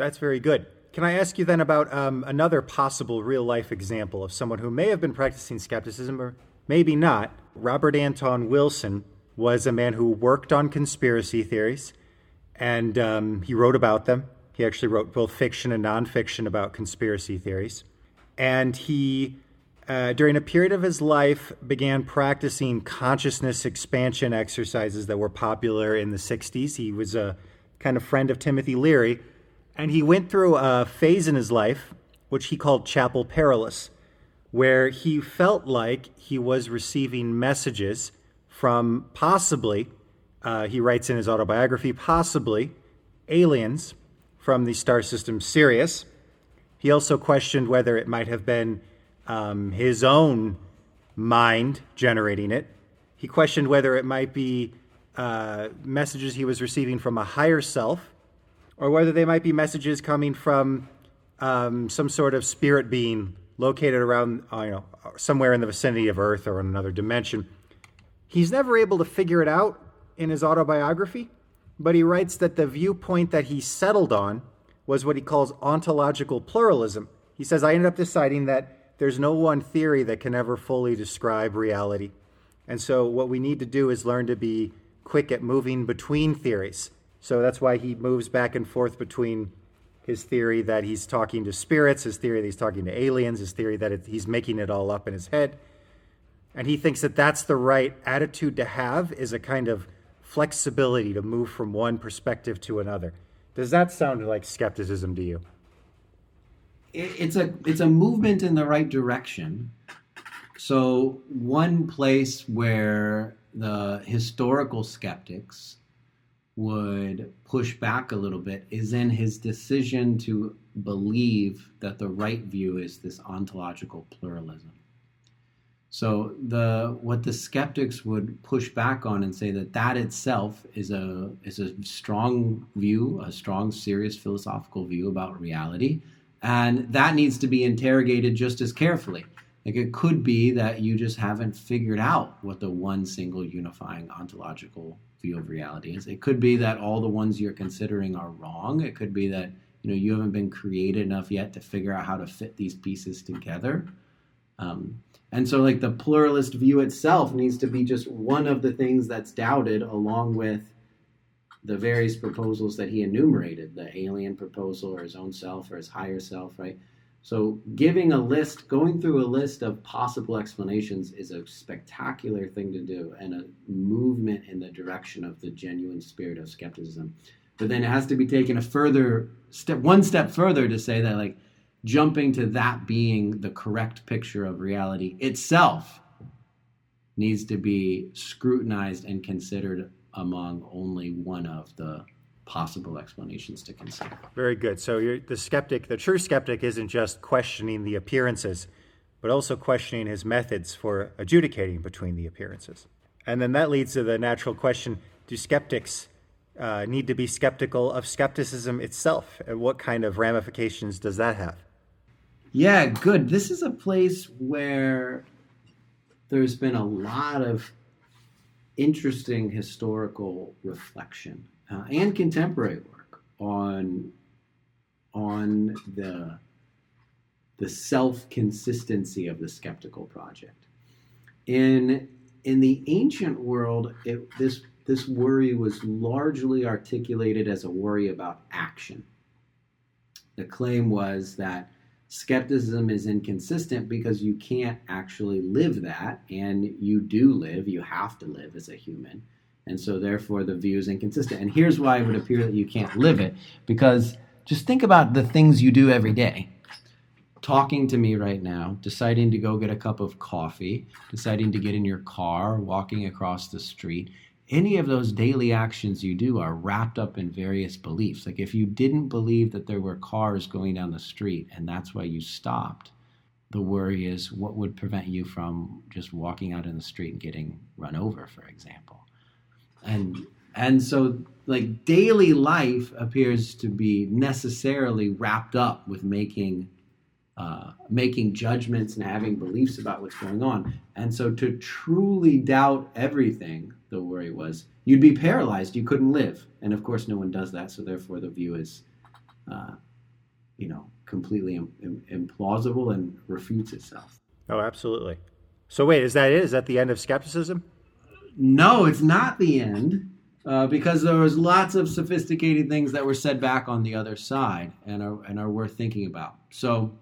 that's very good. Can I ask you then about um, another possible real life example of someone who may have been practicing skepticism or maybe not? Robert Anton Wilson was a man who worked on conspiracy theories and um, he wrote about them. He actually wrote both fiction and nonfiction about conspiracy theories. And he, uh, during a period of his life, began practicing consciousness expansion exercises that were popular in the 60s. He was a kind of friend of Timothy Leary and he went through a phase in his life, which he called Chapel Perilous, where he felt like he was receiving messages from possibly, uh, he writes in his autobiography, possibly aliens from the star system Sirius. He also questioned whether it might have been um, his own mind generating it. He questioned whether it might be uh, messages he was receiving from a higher self, or whether they might be messages coming from um, some sort of spirit being located around, uh, you know, somewhere in the vicinity of Earth or in another dimension. He's never able to figure it out in his autobiography, but he writes that the viewpoint that he settled on was what he calls ontological pluralism. He says, I ended up deciding that there's no one theory that can ever fully describe reality. And so, what we need to do is learn to be quick at moving between theories. So, that's why he moves back and forth between his theory that he's talking to spirits, his theory that he's talking to aliens, his theory that it, he's making it all up in his head. And he thinks that that's the right attitude to have is a kind of flexibility to move from one perspective to another. Does that sound like skepticism to you? It's a it's a movement in the right direction. So one place where the historical skeptics would push back a little bit is in his decision to believe that the right view is this ontological pluralism. So the what the skeptics would push back on and say that that itself is a is a strong view, a strong, serious philosophical view about reality, and that needs to be interrogated just as carefully. Like it could be that you just haven't figured out what the one single unifying ontological view of reality is. It could be that all the ones you're considering are wrong. It could be that you know you haven't been creative enough yet to figure out how to fit these pieces together. Um, and so, like, the pluralist view itself needs to be just one of the things that's doubted, along with the various proposals that he enumerated the alien proposal, or his own self, or his higher self, right? So, giving a list, going through a list of possible explanations is a spectacular thing to do and a movement in the direction of the genuine spirit of skepticism. But then it has to be taken a further step, one step further to say that, like, jumping to that being the correct picture of reality itself needs to be scrutinized and considered among only one of the possible explanations to consider. Very good. So the skeptic, the true skeptic, isn't just questioning the appearances, but also questioning his methods for adjudicating between the appearances. And then that leads to the natural question do skeptics uh, need to be skeptical of skepticism itself? And what kind of ramifications does that have? Yeah, good. This is a place where there's been a lot of interesting historical reflection uh, and contemporary work on on the the self consistency of the skeptical project. In in the ancient world, it, this this worry was largely articulated as a worry about action. The claim was that skepticism is inconsistent because you can't actually live that and you do live you have to live as a human. And so therefore the view is inconsistent. And here's why it would appear that you can't live it. Because just think about the things you do every day. Talking to me right now deciding to go get a cup of coffee deciding to get in your car walking across the street any of those daily actions you do are wrapped up in various beliefs. Like if you didn't believe that there were cars going down the street and that's why you stopped, the worry is what would prevent you from just walking out in the street and getting run over, for example. And and so like daily life appears to be necessarily wrapped up with making uh, making judgments and having beliefs about what's going on. And so to truly doubt everything, the worry was, you'd be paralyzed. You couldn't live. And of course, no one does that. So therefore, the view is, uh, you know, completely Im- Im- implausible and refutes itself. Oh, absolutely. So wait, is that it? Is that the end of skepticism? No, it's not the end. Uh, because there was lots of sophisticated things that were said back on the other side and are, and are worth thinking about. So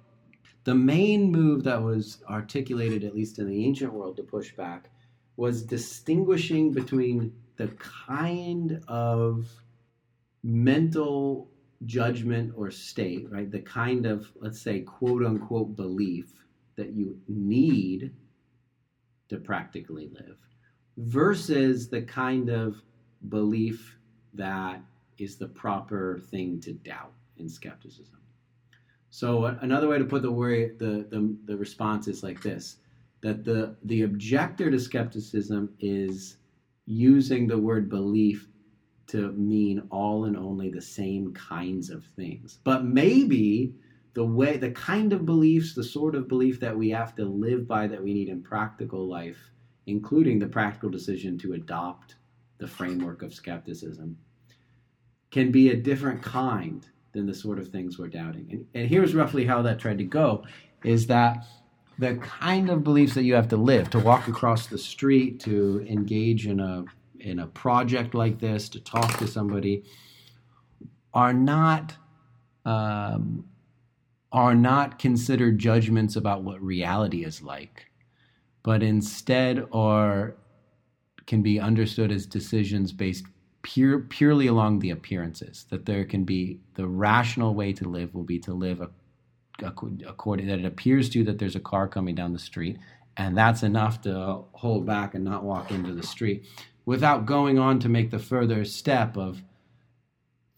the main move that was articulated, at least in the ancient world, to push back was distinguishing between the kind of mental judgment or state, right? The kind of, let's say, quote unquote belief that you need to practically live versus the kind of belief that is the proper thing to doubt in skepticism. So another way to put the worry, the, the, the response is like this: that the the objector to skepticism is using the word belief to mean all and only the same kinds of things. But maybe the way, the kind of beliefs, the sort of belief that we have to live by that we need in practical life, including the practical decision to adopt the framework of skepticism, can be a different kind than the sort of things we're doubting. And, and here's roughly how that tried to go is that the kind of beliefs that you have to live to walk across the street to engage in a in a project like this to talk to somebody are not um, are not considered judgments about what reality is like, but instead are can be understood as decisions based pure, purely along the appearances. That there can be the rational way to live will be to live a, according that it appears to you that there's a car coming down the street, and that's enough to hold back and not walk into the street without going on to make the further step of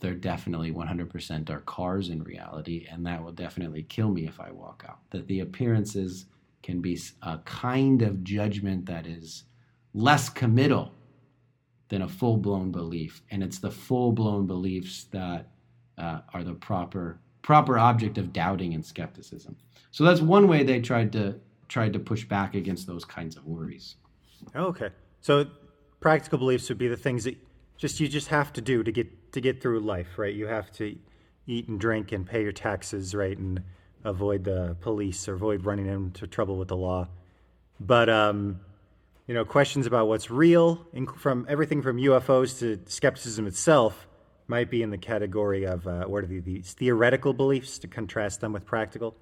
there definitely 100% are cars in reality, and that will definitely kill me if I walk out. That the appearances can be a kind of judgment that is less committal than a full blown belief, and it's the full blown beliefs that uh, are the proper proper object of doubting and skepticism. So that's one way they tried to tried to push back against those kinds of worries. Okay, so practical beliefs would be the things that just you just have to do to get to get through life, right? You have to eat and drink and pay your taxes, right, and avoid the police or avoid running into trouble with the law. But um, you know, questions about what's real, from everything from UFOs to skepticism itself, might be in the category of uh, what are these theoretical beliefs to contrast them with practical.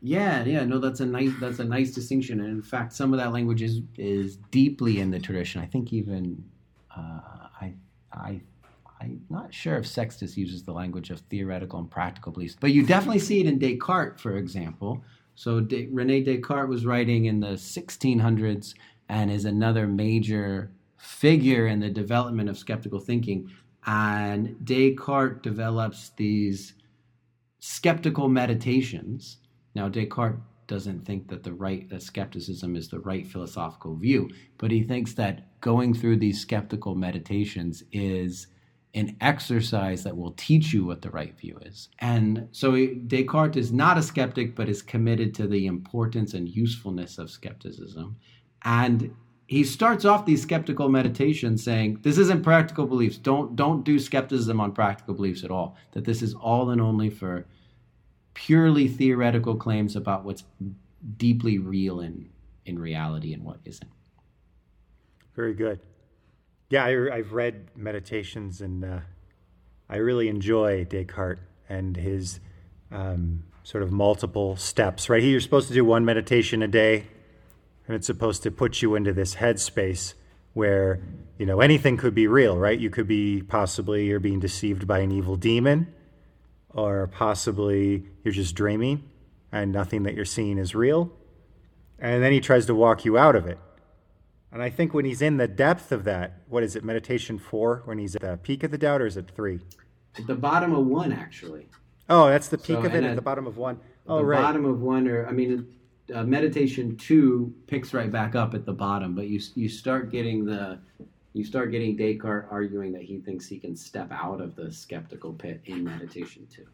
Yeah, yeah, no, that's a nice that's a nice distinction, and in fact, some of that language is is deeply in the tradition. I think even uh, I I I'm not sure if Sextus uses the language of theoretical and practical beliefs, but you definitely see it in Descartes, for example. So De- Rene Descartes was writing in the 1600s and is another major figure in the development of skeptical thinking. And Descartes develops these skeptical meditations now, Descartes doesn't think that the right that skepticism is the right philosophical view, but he thinks that going through these skeptical meditations is an exercise that will teach you what the right view is. And so Descartes is not a skeptic, but is committed to the importance and usefulness of skepticism. And he starts off these skeptical meditations saying, This isn't practical beliefs. Don't don't do skepticism on practical beliefs at all. That this is all and only for purely theoretical claims about what's deeply real in in reality and what isn't. Very good. Yeah, I, have read meditations and uh, I really enjoy Descartes and his um, sort of multiple steps. Right, you're supposed to do one meditation a day, and it's supposed to put you into this headspace where you know anything could be real. Right, you could be possibly you're being deceived by an evil demon or possibly you're just dreaming and nothing that you're seeing is real. And then he tries to walk you out of it. And I think when he's in the depth of that, what is it, meditation four, when he's at the peak of the doubt, or is it three? At the bottom of one, actually. Oh, that's the peak so, of it at, at, the bottom of one. Oh, the right. bottom of one, or I mean, uh, meditation two picks right back up at the bottom, but you you start getting the you start getting Descartes arguing that he thinks he can step out of the skeptical pit in meditation two.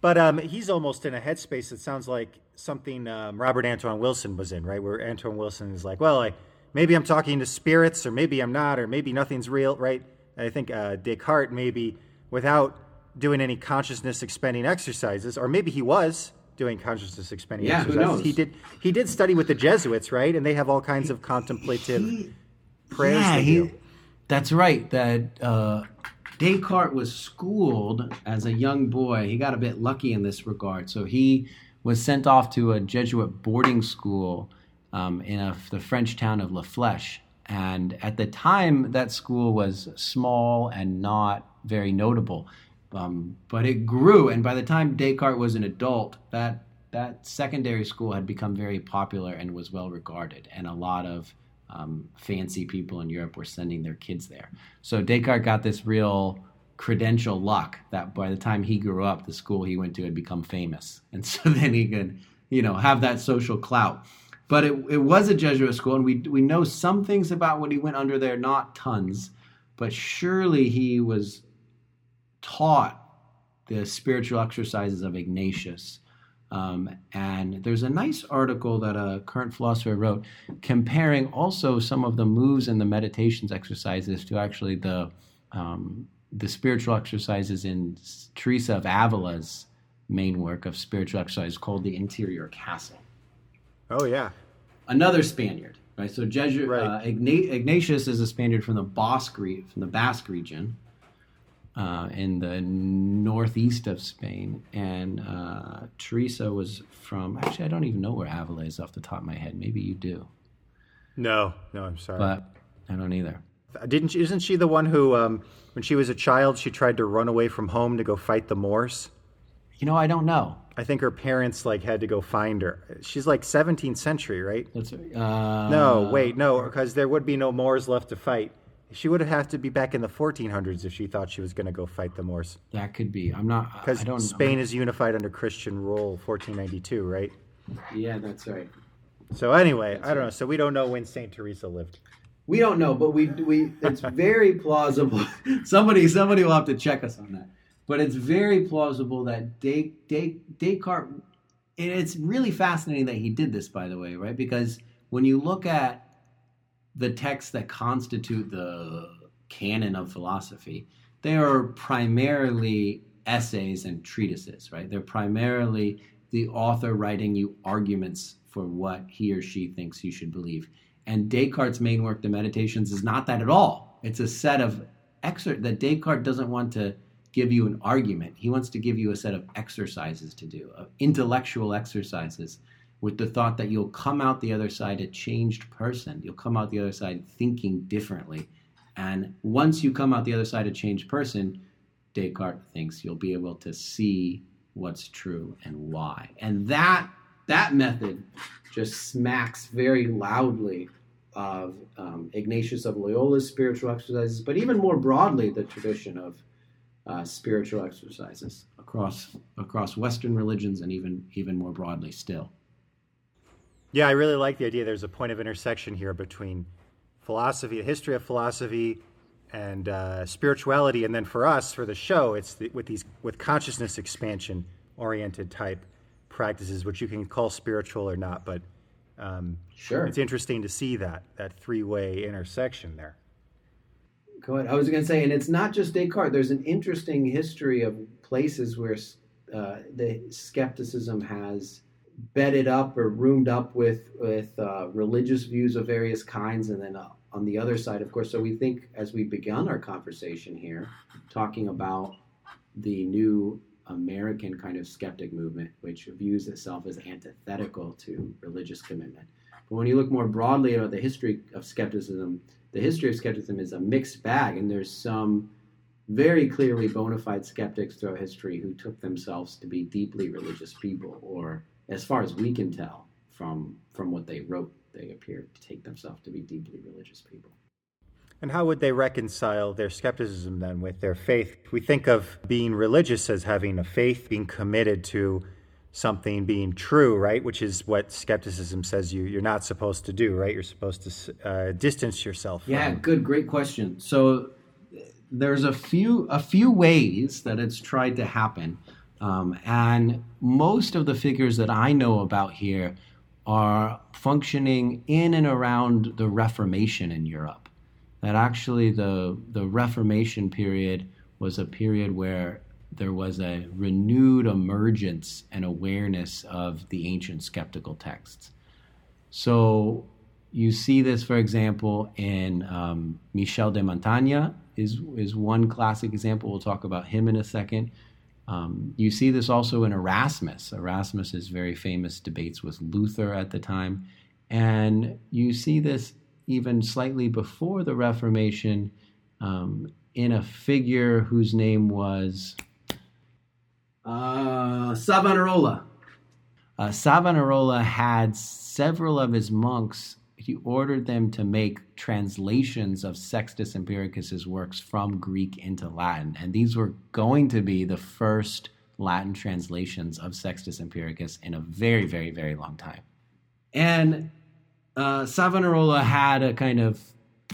But um, he's almost in a headspace that sounds like something um, Robert Anton Wilson was in, right? Where Anton Wilson is like, well, I, maybe I'm talking to spirits, or maybe I'm not, or maybe nothing's real, right? I think uh, Descartes, maybe without doing any consciousness expending exercises, or maybe he was doing consciousness expending yeah, exercises. Who knows? He did. He did study with the Jesuits, right? And they have all kinds of contemplative he, prayers. Yeah, he, that's right. That uh, Descartes was schooled as a young boy. He got a bit lucky in this regard. So he was sent off to a Jesuit boarding school um, in a, the French town of La Flèche. And at the time, that school was small and not very notable. Um, but it grew, and by the time Descartes was an adult, that that secondary school had become very popular and was well regarded, and a lot of um, fancy people in Europe were sending their kids there. So Descartes got this real credential luck that by the time he grew up, the school he went to had become famous, and so (laughs) then he could, you know, have that social clout. But it, it was a Jesuit school, and we we know some things about what he went under there, not tons, but surely he was taught the spiritual exercises of Ignatius. Um, and there's a nice article that a current philosopher wrote comparing also some of the moves in the meditations exercises to actually the um, the spiritual exercises in Teresa of Avila's main work of spiritual exercise called the Interior Castle. Oh yeah, another Spaniard, right? So Jesuit Right. Uh, Igna- Ignatius is a Spaniard from the Basque re- from the Basque region uh, in the northeast of Spain, and uh, Teresa was from. Actually, I don't even know where Avila is off the top of my head. Maybe you do, no, no, I'm sorry. but I don't either. Didn't she, isn't she the one who, um, when she was a child, she tried to run away from home to go fight the Moors? You know, I don't know. I think her parents like had to go find her. She's like 17th century, right? That's uh, No, wait, no, because there would be no Moors left to fight. She would have had to be back in the 1400s if she thought she was going to go fight the Moors. That could be. I'm not. Because. Spain is unified under Christian rule, 1492, right? Yeah, that's right. So anyway, I don't know. So we don't know when Saint Teresa lived. We don't know, but we we it's very plausible. (laughs) somebody somebody will have to check us on that. But it's very plausible that Des, Des, Descartes. And it's really fascinating that he did this, by the way, right? Because when you look at the texts that constitute the canon of philosophy, they are primarily essays and treatises, right? They're primarily the author writing you arguments for what he or she thinks you should believe. And Descartes' main work, The Meditations, is not that at all. It's a set of excerpts that Descartes doesn't want to give you an argument. He wants to give you a set of exercises to do, of intellectual exercises, with the thought that you'll come out the other side a changed person. You'll come out the other side thinking differently. And once you come out the other side a changed person, Descartes thinks you'll be able to see what's true and why. And that that method just smacks very loudly of um, Ignatius of Loyola's spiritual exercises, but even more broadly, the tradition of uh, spiritual exercises across across Western religions and even even more broadly still. Yeah, I really like the idea. There's a point of intersection here between philosophy, the history of philosophy, and uh, spirituality. And then for us, for the show, it's the, with these with consciousness expansion oriented type practices, which you can call spiritual or not. But um, Sure. it's interesting to see that that three way intersection there. Go ahead. I was going to say, and it's not just Descartes. There's an interesting history of places where uh, the skepticism has bedded up or roomed up with with uh, religious views of various kinds, and then uh, on the other side, of course. So we think, as we begun our conversation here, talking about the new American kind of skeptic movement, which views itself as antithetical to religious commitment. But when you look more broadly at the history of skepticism, the history of skepticism is a mixed bag, and there's some very clearly bona fide skeptics throughout history who took themselves to be deeply religious people, or as far as we can tell from from what they wrote, they appear to take themselves to be deeply religious people. And how would they reconcile their skepticism then with their faith? We think of being religious as having a faith, being committed to something being true, right? Which is what skepticism says you you're not supposed to do, right? You're supposed to uh, distance yourself. Yeah, from. good, great question. So there's a few a few ways that it's tried to happen, um, and most of the figures that I know about here are functioning in and around the Reformation in Europe. That actually the the Reformation period was a period where there was a renewed emergence and awareness of the ancient skeptical texts. So you see this, for example, in um, Michel de Montaigne is is one classic example. We'll talk about him in a second. Um, you see this also in Erasmus. Erasmus's very famous debates with Luther at the time, and you see this even slightly before the Reformation um, in a figure whose name was uh, Savonarola. uh, Savonarola had several of his monks, he ordered them to make translations of Sextus Empiricus's works from Greek into Latin. And these were going to be the first Latin translations of Sextus Empiricus in a very, very, very long time. And uh, Savonarola had a kind of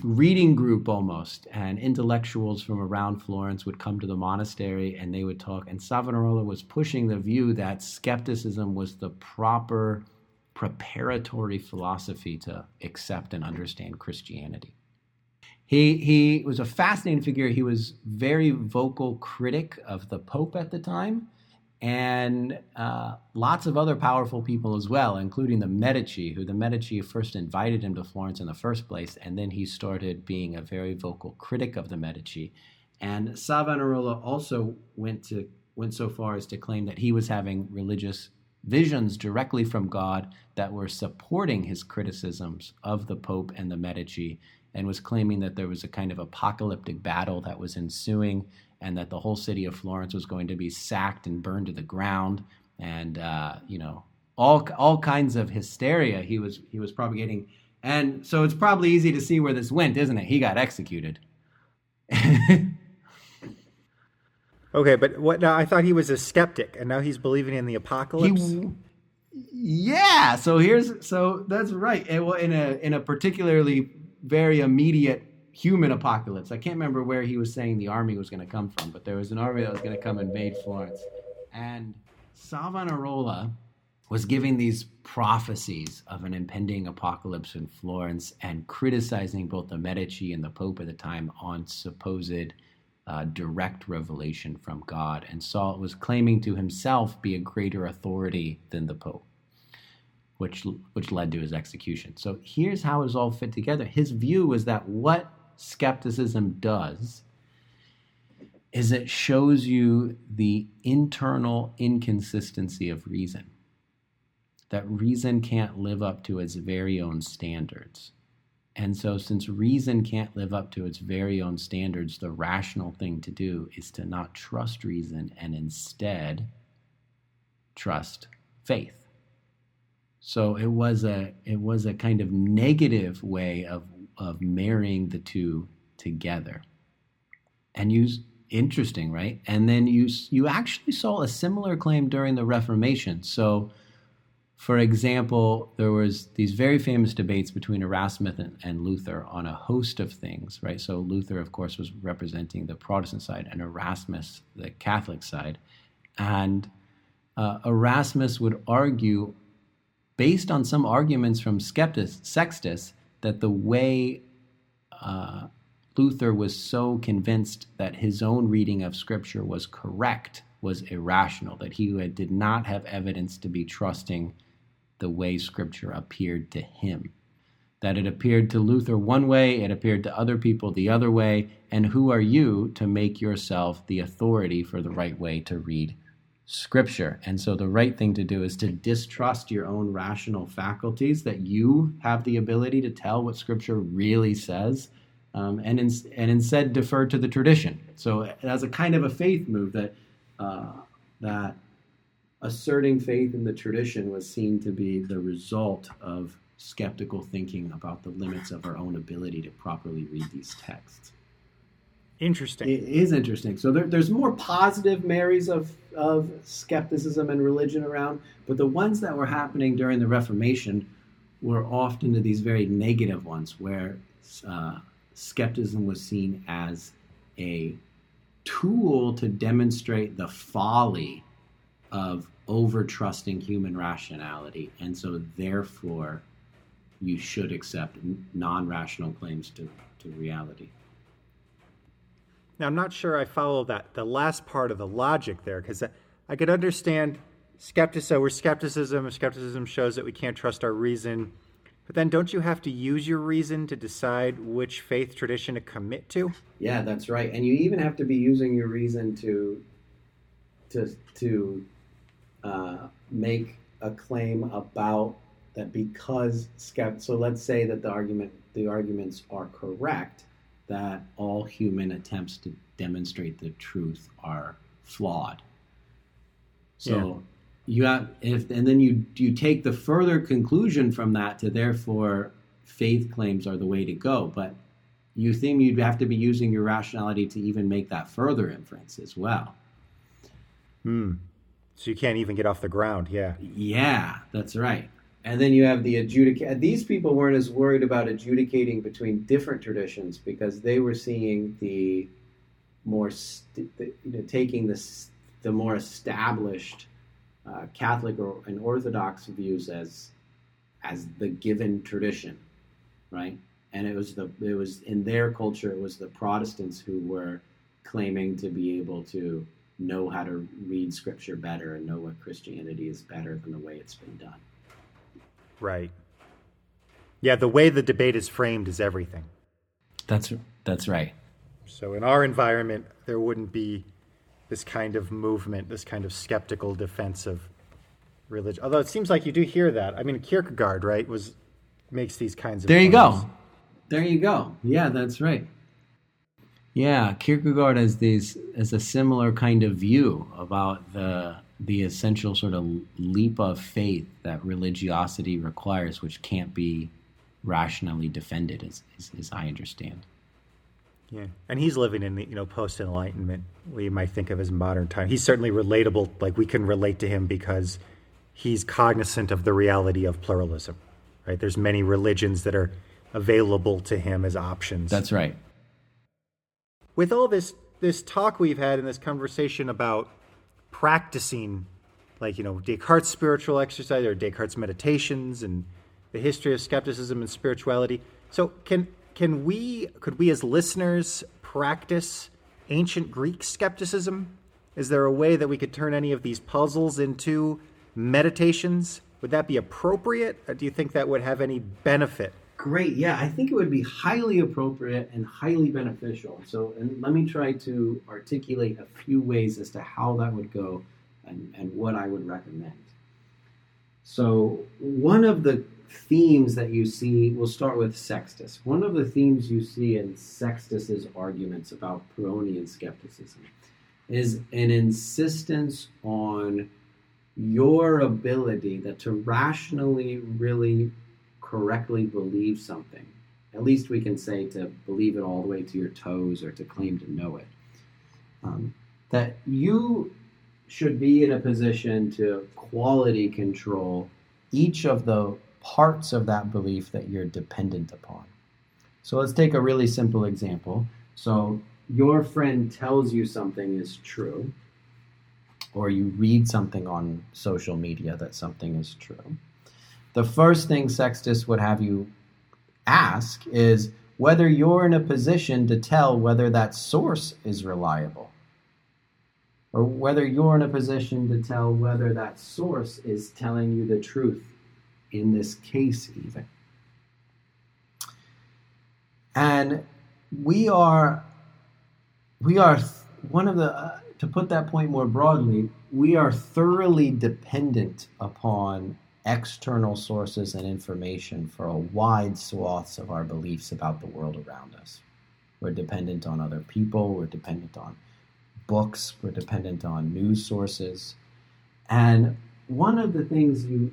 reading group almost, and intellectuals from around Florence would come to the monastery and they would talk. And Savonarola was pushing the view that skepticism was the proper preparatory philosophy to accept and understand Christianity. He, he was a fascinating figure. He was very vocal critic of the Pope at the time and uh, lots of other powerful people as well, including the Medici, who the Medici first invited him to Florence in the first place, and then he started being a very vocal critic of the Medici. And Savonarola also went to went so far as to claim that he was having religious visions directly from God that were supporting his criticisms of the Pope and the Medici, and was claiming that there was a kind of apocalyptic battle that was ensuing and that the whole city of Florence was going to be sacked and burned to the ground, and uh, you know all all kinds of hysteria he was he was propagating. And so it's probably easy to see where this went, isn't it? He got executed. (laughs) okay, but what? Now I thought he was a skeptic, and now he's believing in the apocalypse. He, yeah. So here's so that's right. It, well, in a in a particularly very immediate human apocalypse. I can't remember where he was saying the army was going to come from, but there was an army that was going to come invade Florence. And Savonarola was giving these prophecies of an impending apocalypse in Florence and criticizing both the Medici and the Pope at the time on supposed uh, direct revelation from God. And Saul was claiming to himself be a greater authority than the Pope. Which, which led to his execution. So here's how it was all fit together. His view was that what skepticism does is it shows you the internal inconsistency of reason. That reason can't live up to its very own standards. And so, since reason can't live up to its very own standards, the rational thing to do is to not trust reason and instead trust faith. So it was a it was a kind of negative way of of marrying the two together. And you interesting, right? And then you you actually saw a similar claim during the Reformation. So for example, there was these very famous debates between Erasmus and, and, Luther on a host of things, right? So Luther, of course, was representing the Protestant side, and Erasmus the Catholic side, and uh, Erasmus would argue, based on some arguments from Skeptis, Sextus, that the way uh, Luther was so convinced that his own reading of Scripture was correct was irrational, that he did not have evidence to be trusting the way Scripture appeared to him. That it appeared to Luther one way, it appeared to other people the other way, and who are you to make yourself the authority for the right way to read scripture. And so the right thing to do is to distrust your own rational faculties that you have the ability to tell what scripture really says. Um, and, in, and instead defer to the tradition. So as a kind of a faith move that uh, that asserting faith in the tradition was seen to be the result of skeptical thinking about the limits of our own ability to properly read these texts. Interesting. It is interesting. So there, there's more positive marries of, of skepticism and religion around, but the ones that were happening during the Reformation were often to these very negative ones where uh, skepticism was seen as a tool to demonstrate the folly of over trusting human rationality. And so, therefore, you should accept non rational claims to, to reality. Now, I'm not sure I follow that, the last part of the logic there, because I, I could understand skepticism, where skepticism, skepticism shows that we can't trust our reason. But then don't you have to use your reason to decide which faith tradition to commit to? Yeah, that's right. And you even have to be using your reason to to to uh, make a claim about that because skept. So let's say that the argument the arguments are correct that all human attempts to demonstrate the truth are flawed. So you have if and then you you take the further conclusion from that to therefore faith claims are the way to go but you think you'd have to be using your rationality to even make that further inference as well Hmm. So you can't even get off the ground. Yeah. yeah that's right and then you have the adjudicate these people weren't as worried about adjudicating between different traditions because they were seeing the more st- the, you know taking this the more established uh, Catholic or, and Orthodox views as as the given tradition, right? And it was the it was in their culture it was the Protestants who were claiming to be able to know how to read Scripture better and know what Christianity is better than the way it's been done. Right. Yeah, the way the debate is framed is everything. That's that's right. So in our environment, there wouldn't be this kind of movement, this kind of skeptical defense of religion. Although it seems like you do hear that. I mean, Kierkegaard, right, was makes these kinds of. There you claims. go. There you go. Yeah, that's right. Yeah, Kierkegaard has these as a similar kind of view about the the essential sort of leap of faith that religiosity requires, which can't be rationally defended, as, as, as I understand. Yeah, and he's living in the you know post enlightenment, we might think of as modern time. He's certainly relatable. Like we can relate to him because he's cognizant of the reality of pluralism. Right? There's many religions that are available to him as options. That's right. With all this this talk we've had in this conversation about practicing like you know descartes spiritual exercise or descartes meditations and the history of skepticism and spirituality. So can can we could we as listeners practice ancient greek skepticism? Is there a way that we could turn any of these puzzles into meditations? Would that be appropriate or do you think that would have any benefit Great. Yeah, I think it would be highly appropriate and highly beneficial. So, and let me try to articulate a few ways as to how that would go and, and what I would recommend. So, one of the themes that you see, we'll start with Sextus. One of the themes you see in Sextus's arguments about Pyrrhonian skepticism is an insistence on your ability that to rationally really correctly believe something. At least we can say to believe it all the way to your toes or to claim to know it. Um, that you should be in a position to quality control each of the parts of that belief that you're dependent upon. So let's take a really simple example. So your friend tells you something is true, or you read something on social media that something is true the first thing Sextus would have you ask is whether you're in a position to tell whether that source is reliable, or whether you're in a position to tell whether that source is telling you the truth in this case, even. And we are, we are one of the, uh, to put that point more broadly, we are thoroughly dependent upon external sources and information for a wide swaths of our beliefs about the world around us. We're dependent on other people, we're dependent on books, we're dependent on news sources. And one of the things you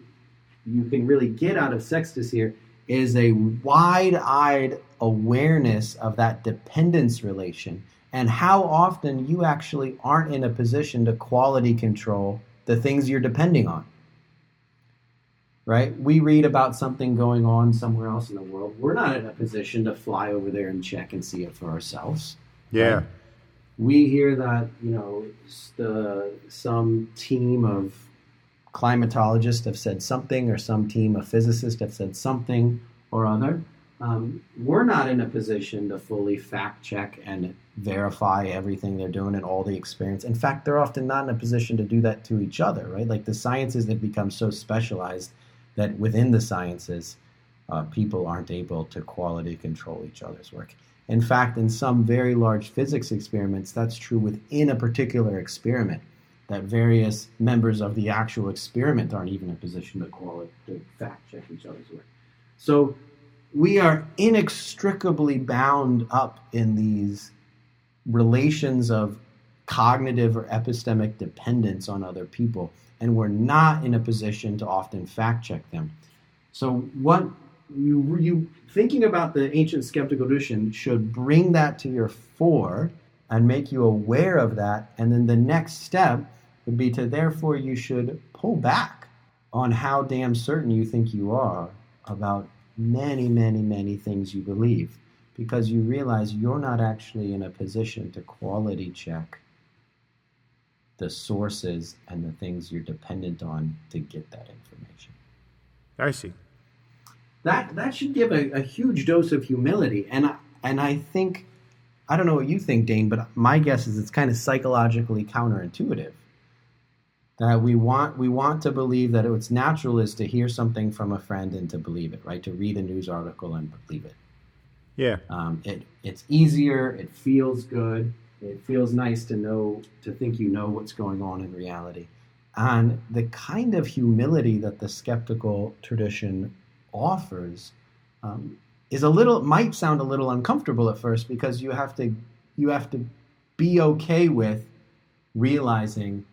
you can really get out of Sextus here is a wide-eyed awareness of that dependence relation and how often you actually aren't in a position to quality control the things you're depending on right? We read about something going on somewhere else in the world. We're not in a position to fly over there and check and see it for ourselves. yeah Right. We hear that, you know, the, some team of climatologists have said something, or some team of physicists have said something or other. Um, we're not in a position to fully fact check and verify everything they're doing and all the experience. In fact, they're often not in a position to do that to each other, right? Like the sciences have become so specialized that within the sciences, uh, people aren't able to quality control each other's work. In fact, in some very large physics experiments, that's true within a particular experiment, that various members of the actual experiment aren't even in a position to quality to fact check each other's work. So we are inextricably bound up in these relations of cognitive or epistemic dependence on other people, and we're not in a position to often fact check them. So, what you, you thinking about the ancient skeptical tradition should bring that to your fore and make you aware of that. And then the next step would be to therefore you should pull back on how damn certain you think you are about many, many, many things you believe because you realize you're not actually in a position to quality check the sources and the things you're dependent on to get that information. I see. That that should give a, a huge dose of humility, and I, and I think I don't know what you think, Dane, but my guess is it's kind of psychologically counterintuitive that we want we want to believe that what's natural is to hear something from a friend and to believe it, right? To read a news article and believe it. Yeah. Um, it it's easier. It feels good. It feels nice to know to think you know what's going on in reality, and the kind of humility that the skeptical tradition offers um, is a little might sound a little uncomfortable at first because you have to you have to be okay with realizing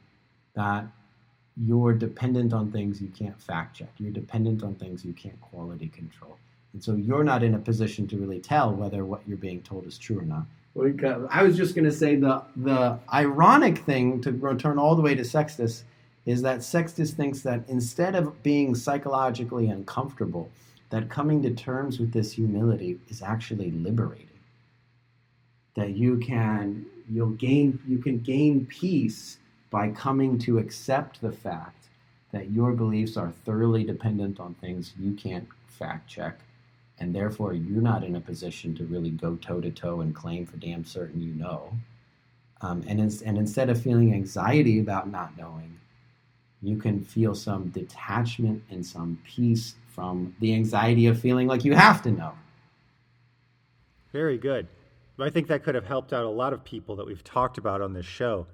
that you're dependent on things you can't fact check. You're dependent on things you can't quality control. And so you're not in a position to really tell whether what you're being told is true or not. I was just going to say the the ironic thing to return all the way to Sextus is that Sextus thinks that instead of being psychologically uncomfortable, that coming to terms with this humility is actually liberating. That you can you'll gain you can gain peace by coming to accept the fact that your beliefs are thoroughly dependent on things you can't fact check, and therefore you're not in a position to really go toe to toe and claim for damn certain you know. Um, and, in, and instead of feeling anxiety about not knowing, you can feel some detachment and some peace from the anxiety of feeling like you have to know. Very good. I think that could have helped out a lot of people that we've talked about on this show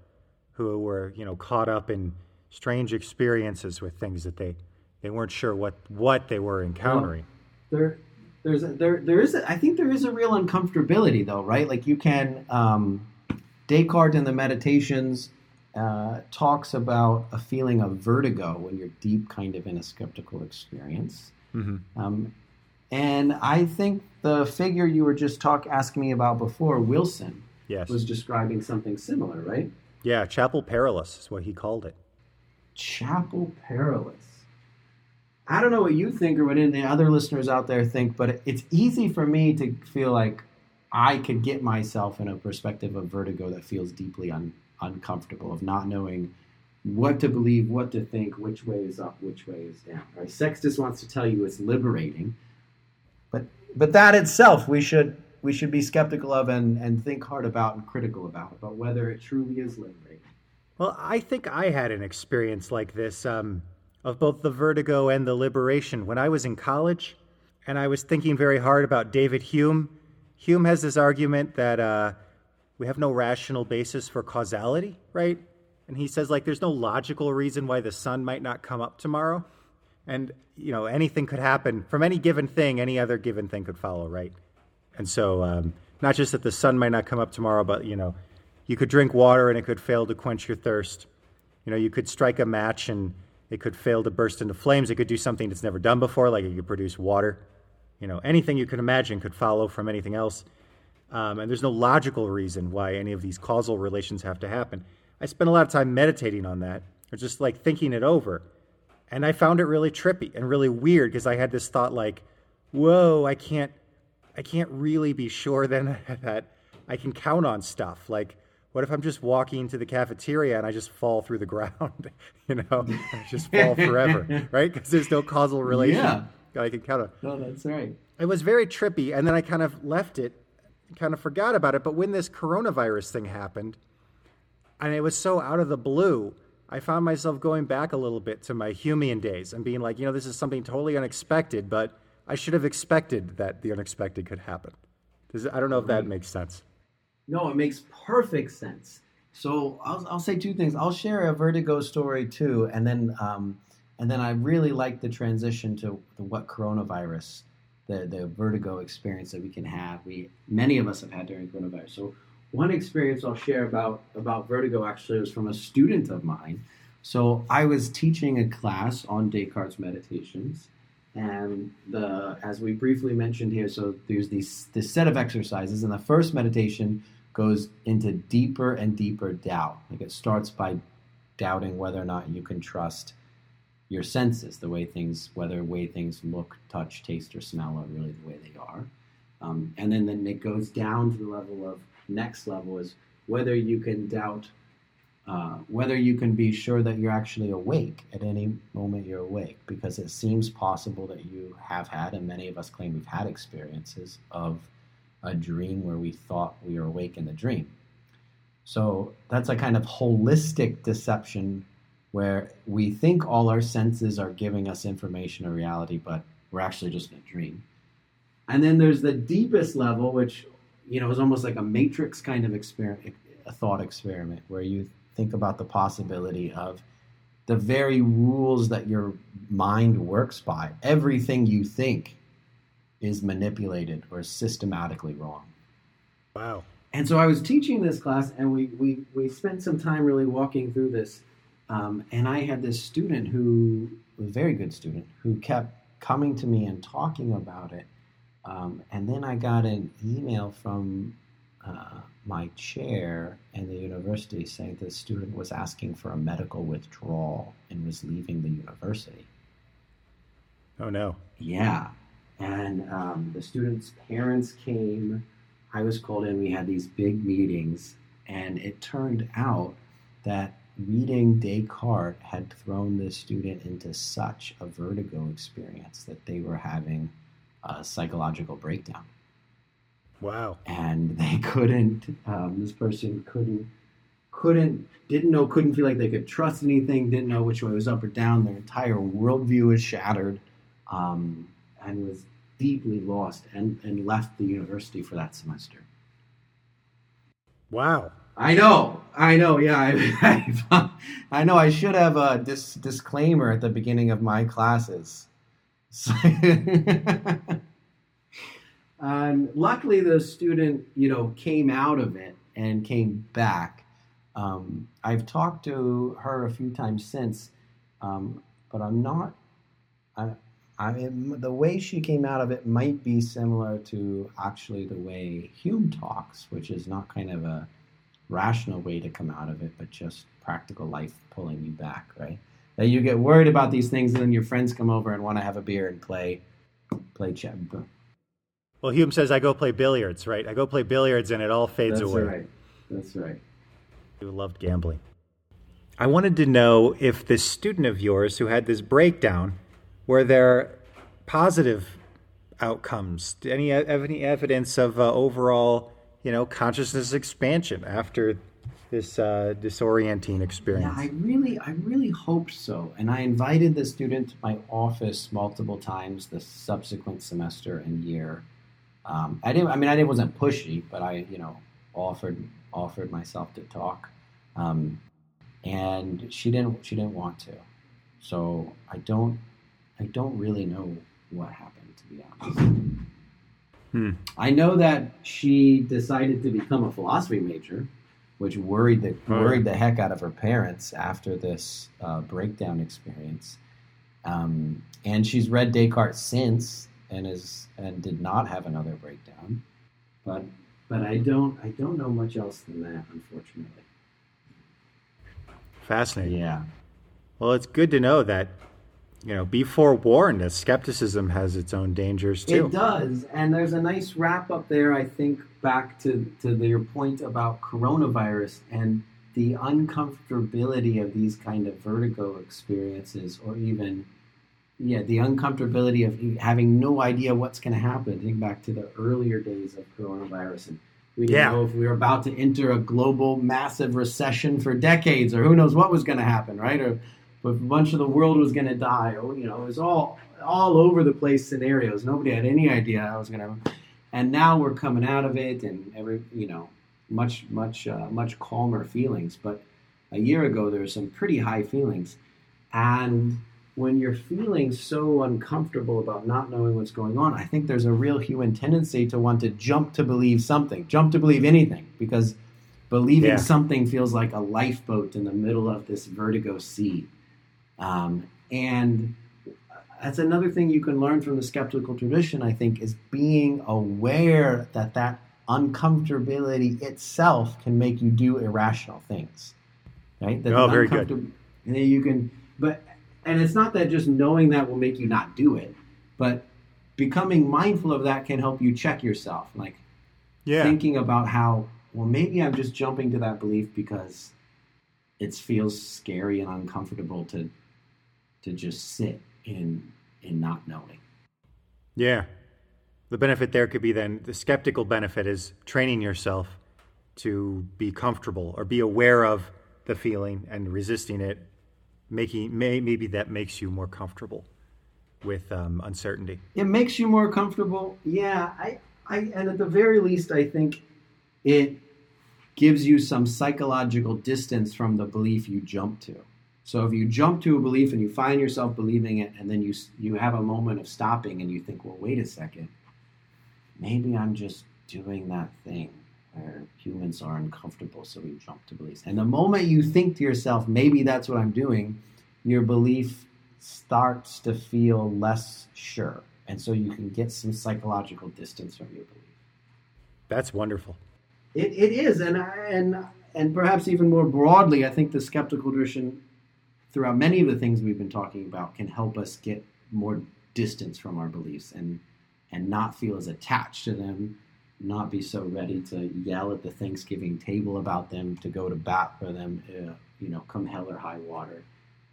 who were, you know, caught up in strange experiences with things that they, they weren't sure what, what they were encountering. Well, there, there's a, there, there is a, I think there is a real uncomfortability though, right? Like you can, um, Descartes in the Meditations uh, talks about a feeling of vertigo when you're deep kind of in a skeptical experience. Mm-hmm. Um, and I think the figure you were just talk asking me about before, Wilson, yes. was describing something similar, right? Yeah, Chapel Perilous is what he called it. Chapel Perilous. I don't know what you think or what any other listeners out there think, but it's easy for me to feel like I could get myself in a perspective of vertigo that feels deeply un- uncomfortable, of not knowing what to believe, what to think, which way is up, which way is down. Right? Sextus wants to tell you it's liberating, but but that itself we should we should be skeptical of and, and think hard about and critical about, about whether it truly is liberating. Well, I think I had an experience like this um, of both the vertigo and the liberation when I was in college, and I was thinking very hard about David Hume. Hume has this argument that uh, we have no rational basis for causality, right? And he says, like, there's no logical reason why the sun might not come up tomorrow. And, you know, anything could happen from any given thing, any other given thing could follow, right? And so, um, not just that the sun might not come up tomorrow, but you know, you could drink water and it could fail to quench your thirst. You know, you could strike a match and it could fail to burst into flames. It could do something it's never done before, like it could produce water. You know, anything you could imagine could follow from anything else. Um, and there's no logical reason why any of these causal relations have to happen. I spent a lot of time meditating on that, or just like thinking it over. And I found it really trippy and really weird because I had this thought like, whoa, I can't I can't really be sure then (laughs) that I can count on stuff. Like, what if I'm just walking to the cafeteria and I just fall through the ground? (laughs) you know, I just fall forever, (laughs) right? Because there's no causal relation yeah. I can count on. No, that's right. It was very trippy, and then I kind of left it, kind of forgot about it. But when this coronavirus thing happened, and it was so out of the blue, I found myself going back a little bit to my Humean days and being like, you know, this is something totally unexpected, but I should have expected that the unexpected could happen. I don't know if that mm-hmm. makes sense. No, it makes perfect sense. So I'll, I'll say two things. I'll share a Vertigo story too, and then um, and then I really like the transition to the, what coronavirus, the the Vertigo experience that we can have. We many of us have had during coronavirus. So one experience I'll share about about vertigo actually was from a student of mine. So I was teaching a class on Descartes' meditations, and the as we briefly mentioned here, so there's these this set of exercises, and the first meditation goes into deeper and deeper doubt. Like it starts by doubting whether or not you can trust your senses, the way things, whether way things look, touch, taste, or smell are really the way they are. Um, and then, then it goes down to the level of next level is whether you can doubt, uh, whether you can be sure that you're actually awake at any moment you're awake, because it seems possible that you have had, and many of us claim we've had experiences of a dream where we thought we were awake in the dream. So that's a kind of holistic deception where we think all our senses are giving us information or reality, but we're actually just in a dream. And then there's the deepest level, which you know is almost like a matrix kind of experiment, a thought experiment, where you think about the possibility of the very rules that your mind works by. Everything you think is manipulated or systematically wrong. Wow. And so I was teaching this class, and we we we spent some time really walking through this. Um, and I had this student who was a very good student who kept coming to me and talking about it. Um, and then I got an email from uh, my chair in the university saying the student was asking for a medical withdrawal and was leaving the university. Oh no. Yeah. And um, the student's parents came. I was called in. We had these big meetings. And it turned out that reading Descartes had thrown the student into such a vertigo experience that they were having a psychological breakdown. Wow. And they (laughs) couldn't, um, this person couldn't, couldn't, didn't know, couldn't feel like they could trust anything, didn't know which way was up or down. Their entire worldview was shattered um, and was deeply lost and, and left the university for that semester. Wow. I know, I know, yeah, I, (laughs) I, I know. I should have a dis- disclaimer at the beginning of my classes. and (laughs) luckily, the student, you know, came out of it and came back. Um, I've talked to her a few times since, um, but I'm not. I, I mean, the way she came out of it might be similar to actually the way Hume talks, which is not kind of a rational way to come out of it, but just practical life pulling you back, right? That you get worried about these things, and then your friends come over and want to have a beer and play, play chess. Well, Hume says I go play billiards, right? I go play billiards, and it all fades away. That's away. right. That's right. You loved gambling. I wanted to know if this student of yours who had this breakdown, were there positive outcomes? Any have any evidence of uh, overall, you know, consciousness expansion after this uh, disorienting experience? Yeah, I really, I really hoped so. And I invited the student to my office multiple times the subsequent semester and year. Um, I didn't. I mean, I didn't, wasn't pushy, but I, you know, offered offered myself to talk, um, and she didn't. She didn't want to. So I don't. I don't really know what happened, to be honest. Hmm. I know that she decided to become a philosophy major, which worried the Oh, worried the heck out of her parents after this uh, breakdown experience. Um, and she's read Descartes since, and is and did not have another breakdown. But but I don't I don't know much else than that, unfortunately. Fascinating. Yeah. Well, it's good to know that, you know, be forewarned that skepticism has its own dangers too. It does, and there's a nice wrap up there. I think back to to your point about coronavirus and the uncomfortability of these kind of vertigo experiences, or even yeah, the uncomfortability of having no idea what's going to happen. Think back to the earlier days of coronavirus, and we didn't Yeah. know if we were about to enter a global massive recession for decades, or who knows what was going to happen, right? Or if a bunch of the world was going to die, or you know, it was all all over the place scenarios. Nobody had any idea how it was going to. And now we're coming out of it, and every you know, much much uh, much calmer feelings. But a year ago, there were some pretty high feelings, and when you're feeling so uncomfortable about not knowing what's going on, I think there's a real human tendency to want to jump to believe something, jump to believe anything, because Believing Yeah. something feels like a lifeboat in the middle of this vertigo sea. Um, and that's another thing you can learn from the skeptical tradition, I think, is being aware that that uncomfortability itself can make you do irrational things. Right? That Oh, very good. And then you can, but, and it's not that just knowing that will make you not do it, but becoming mindful of that can help you check yourself. Like, Yeah. thinking about how well maybe I'm just jumping to that belief because it feels scary and uncomfortable to to just sit in in not knowing. Yeah. The benefit there could be then the skeptical benefit is training yourself to be comfortable or be aware of the feeling and resisting it, making may, maybe that makes you more comfortable with um, uncertainty. It makes you more comfortable. Yeah, I I and at the very least I think it gives you some psychological distance from the belief you jump to. So if you jump to a belief and you find yourself believing it, and then you you have a moment of stopping and you think, well, wait a second, maybe I'm just doing that thing where humans are uncomfortable, so we jump to beliefs. And the moment you think to yourself, maybe that's what I'm doing, your belief starts to feel less sure, and so you can get some psychological distance from your belief. That's wonderful. It, it is, and and and perhaps even more broadly, I think the skeptical tradition, throughout many of the things we've been talking about, can help us get more distance from our beliefs and and not feel as attached to them, not be so ready to yell at the Thanksgiving table about them, to go to bat for them, uh, you know, come hell or high water,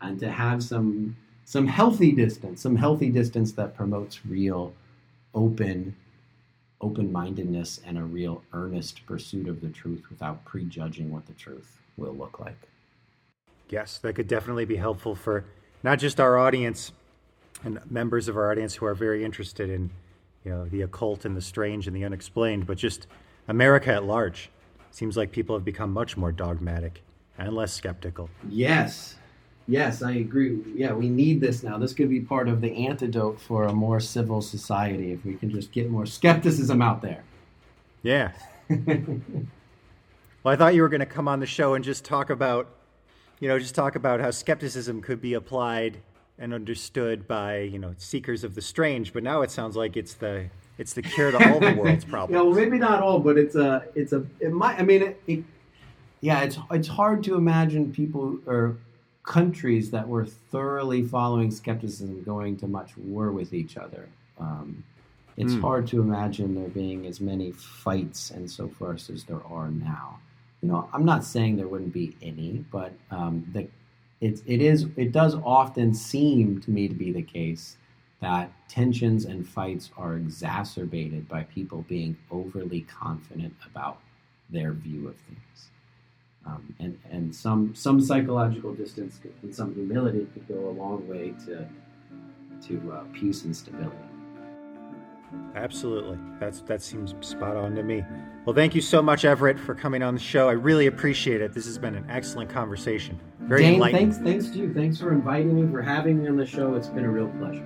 and to have some some healthy distance, some healthy distance that promotes real, open open mindedness and a real earnest pursuit of the truth without prejudging what the truth will look like. Yes, that could definitely be helpful for not just our audience and members of our audience who are very interested in, you know, the occult and the strange and the unexplained, but just America at large. Seems like people have become much more dogmatic and less skeptical. Yes. Yes, I agree. Yeah, we need this now. This could be part of the antidote for a more civil society if we can just get more skepticism out there. Yeah. (laughs) well, I thought you were going to come on the show and just talk about, you know, just talk about how skepticism could be applied and understood by, you know, seekers of the strange. But now it sounds like it's the it's the cure to all the (laughs) world's problems. Yeah, well, maybe not all, but it's a, it's a, it might. I mean, it, it, yeah, it's it's hard to imagine people or countries that were thoroughly following skepticism going to much war with each other. Um, it's Hmm. hard to imagine there being as many fights and so forth as there are now. You know, I'm not saying there wouldn't be any, but um, the, it, it is it does often seem to me to be the case that tensions and fights are exacerbated by people being overly confident about their view of things. Um, and and some some psychological distance and some humility could go a long way to to uh, peace and stability. Absolutely. That's that seems spot on to me. Well, thank you so much, Everett, for coming on the show. I really appreciate it. This has been an excellent conversation. Very Dane, enlightening. thanks thanks to you. Thanks for inviting me for having me on the show. It's been a real pleasure.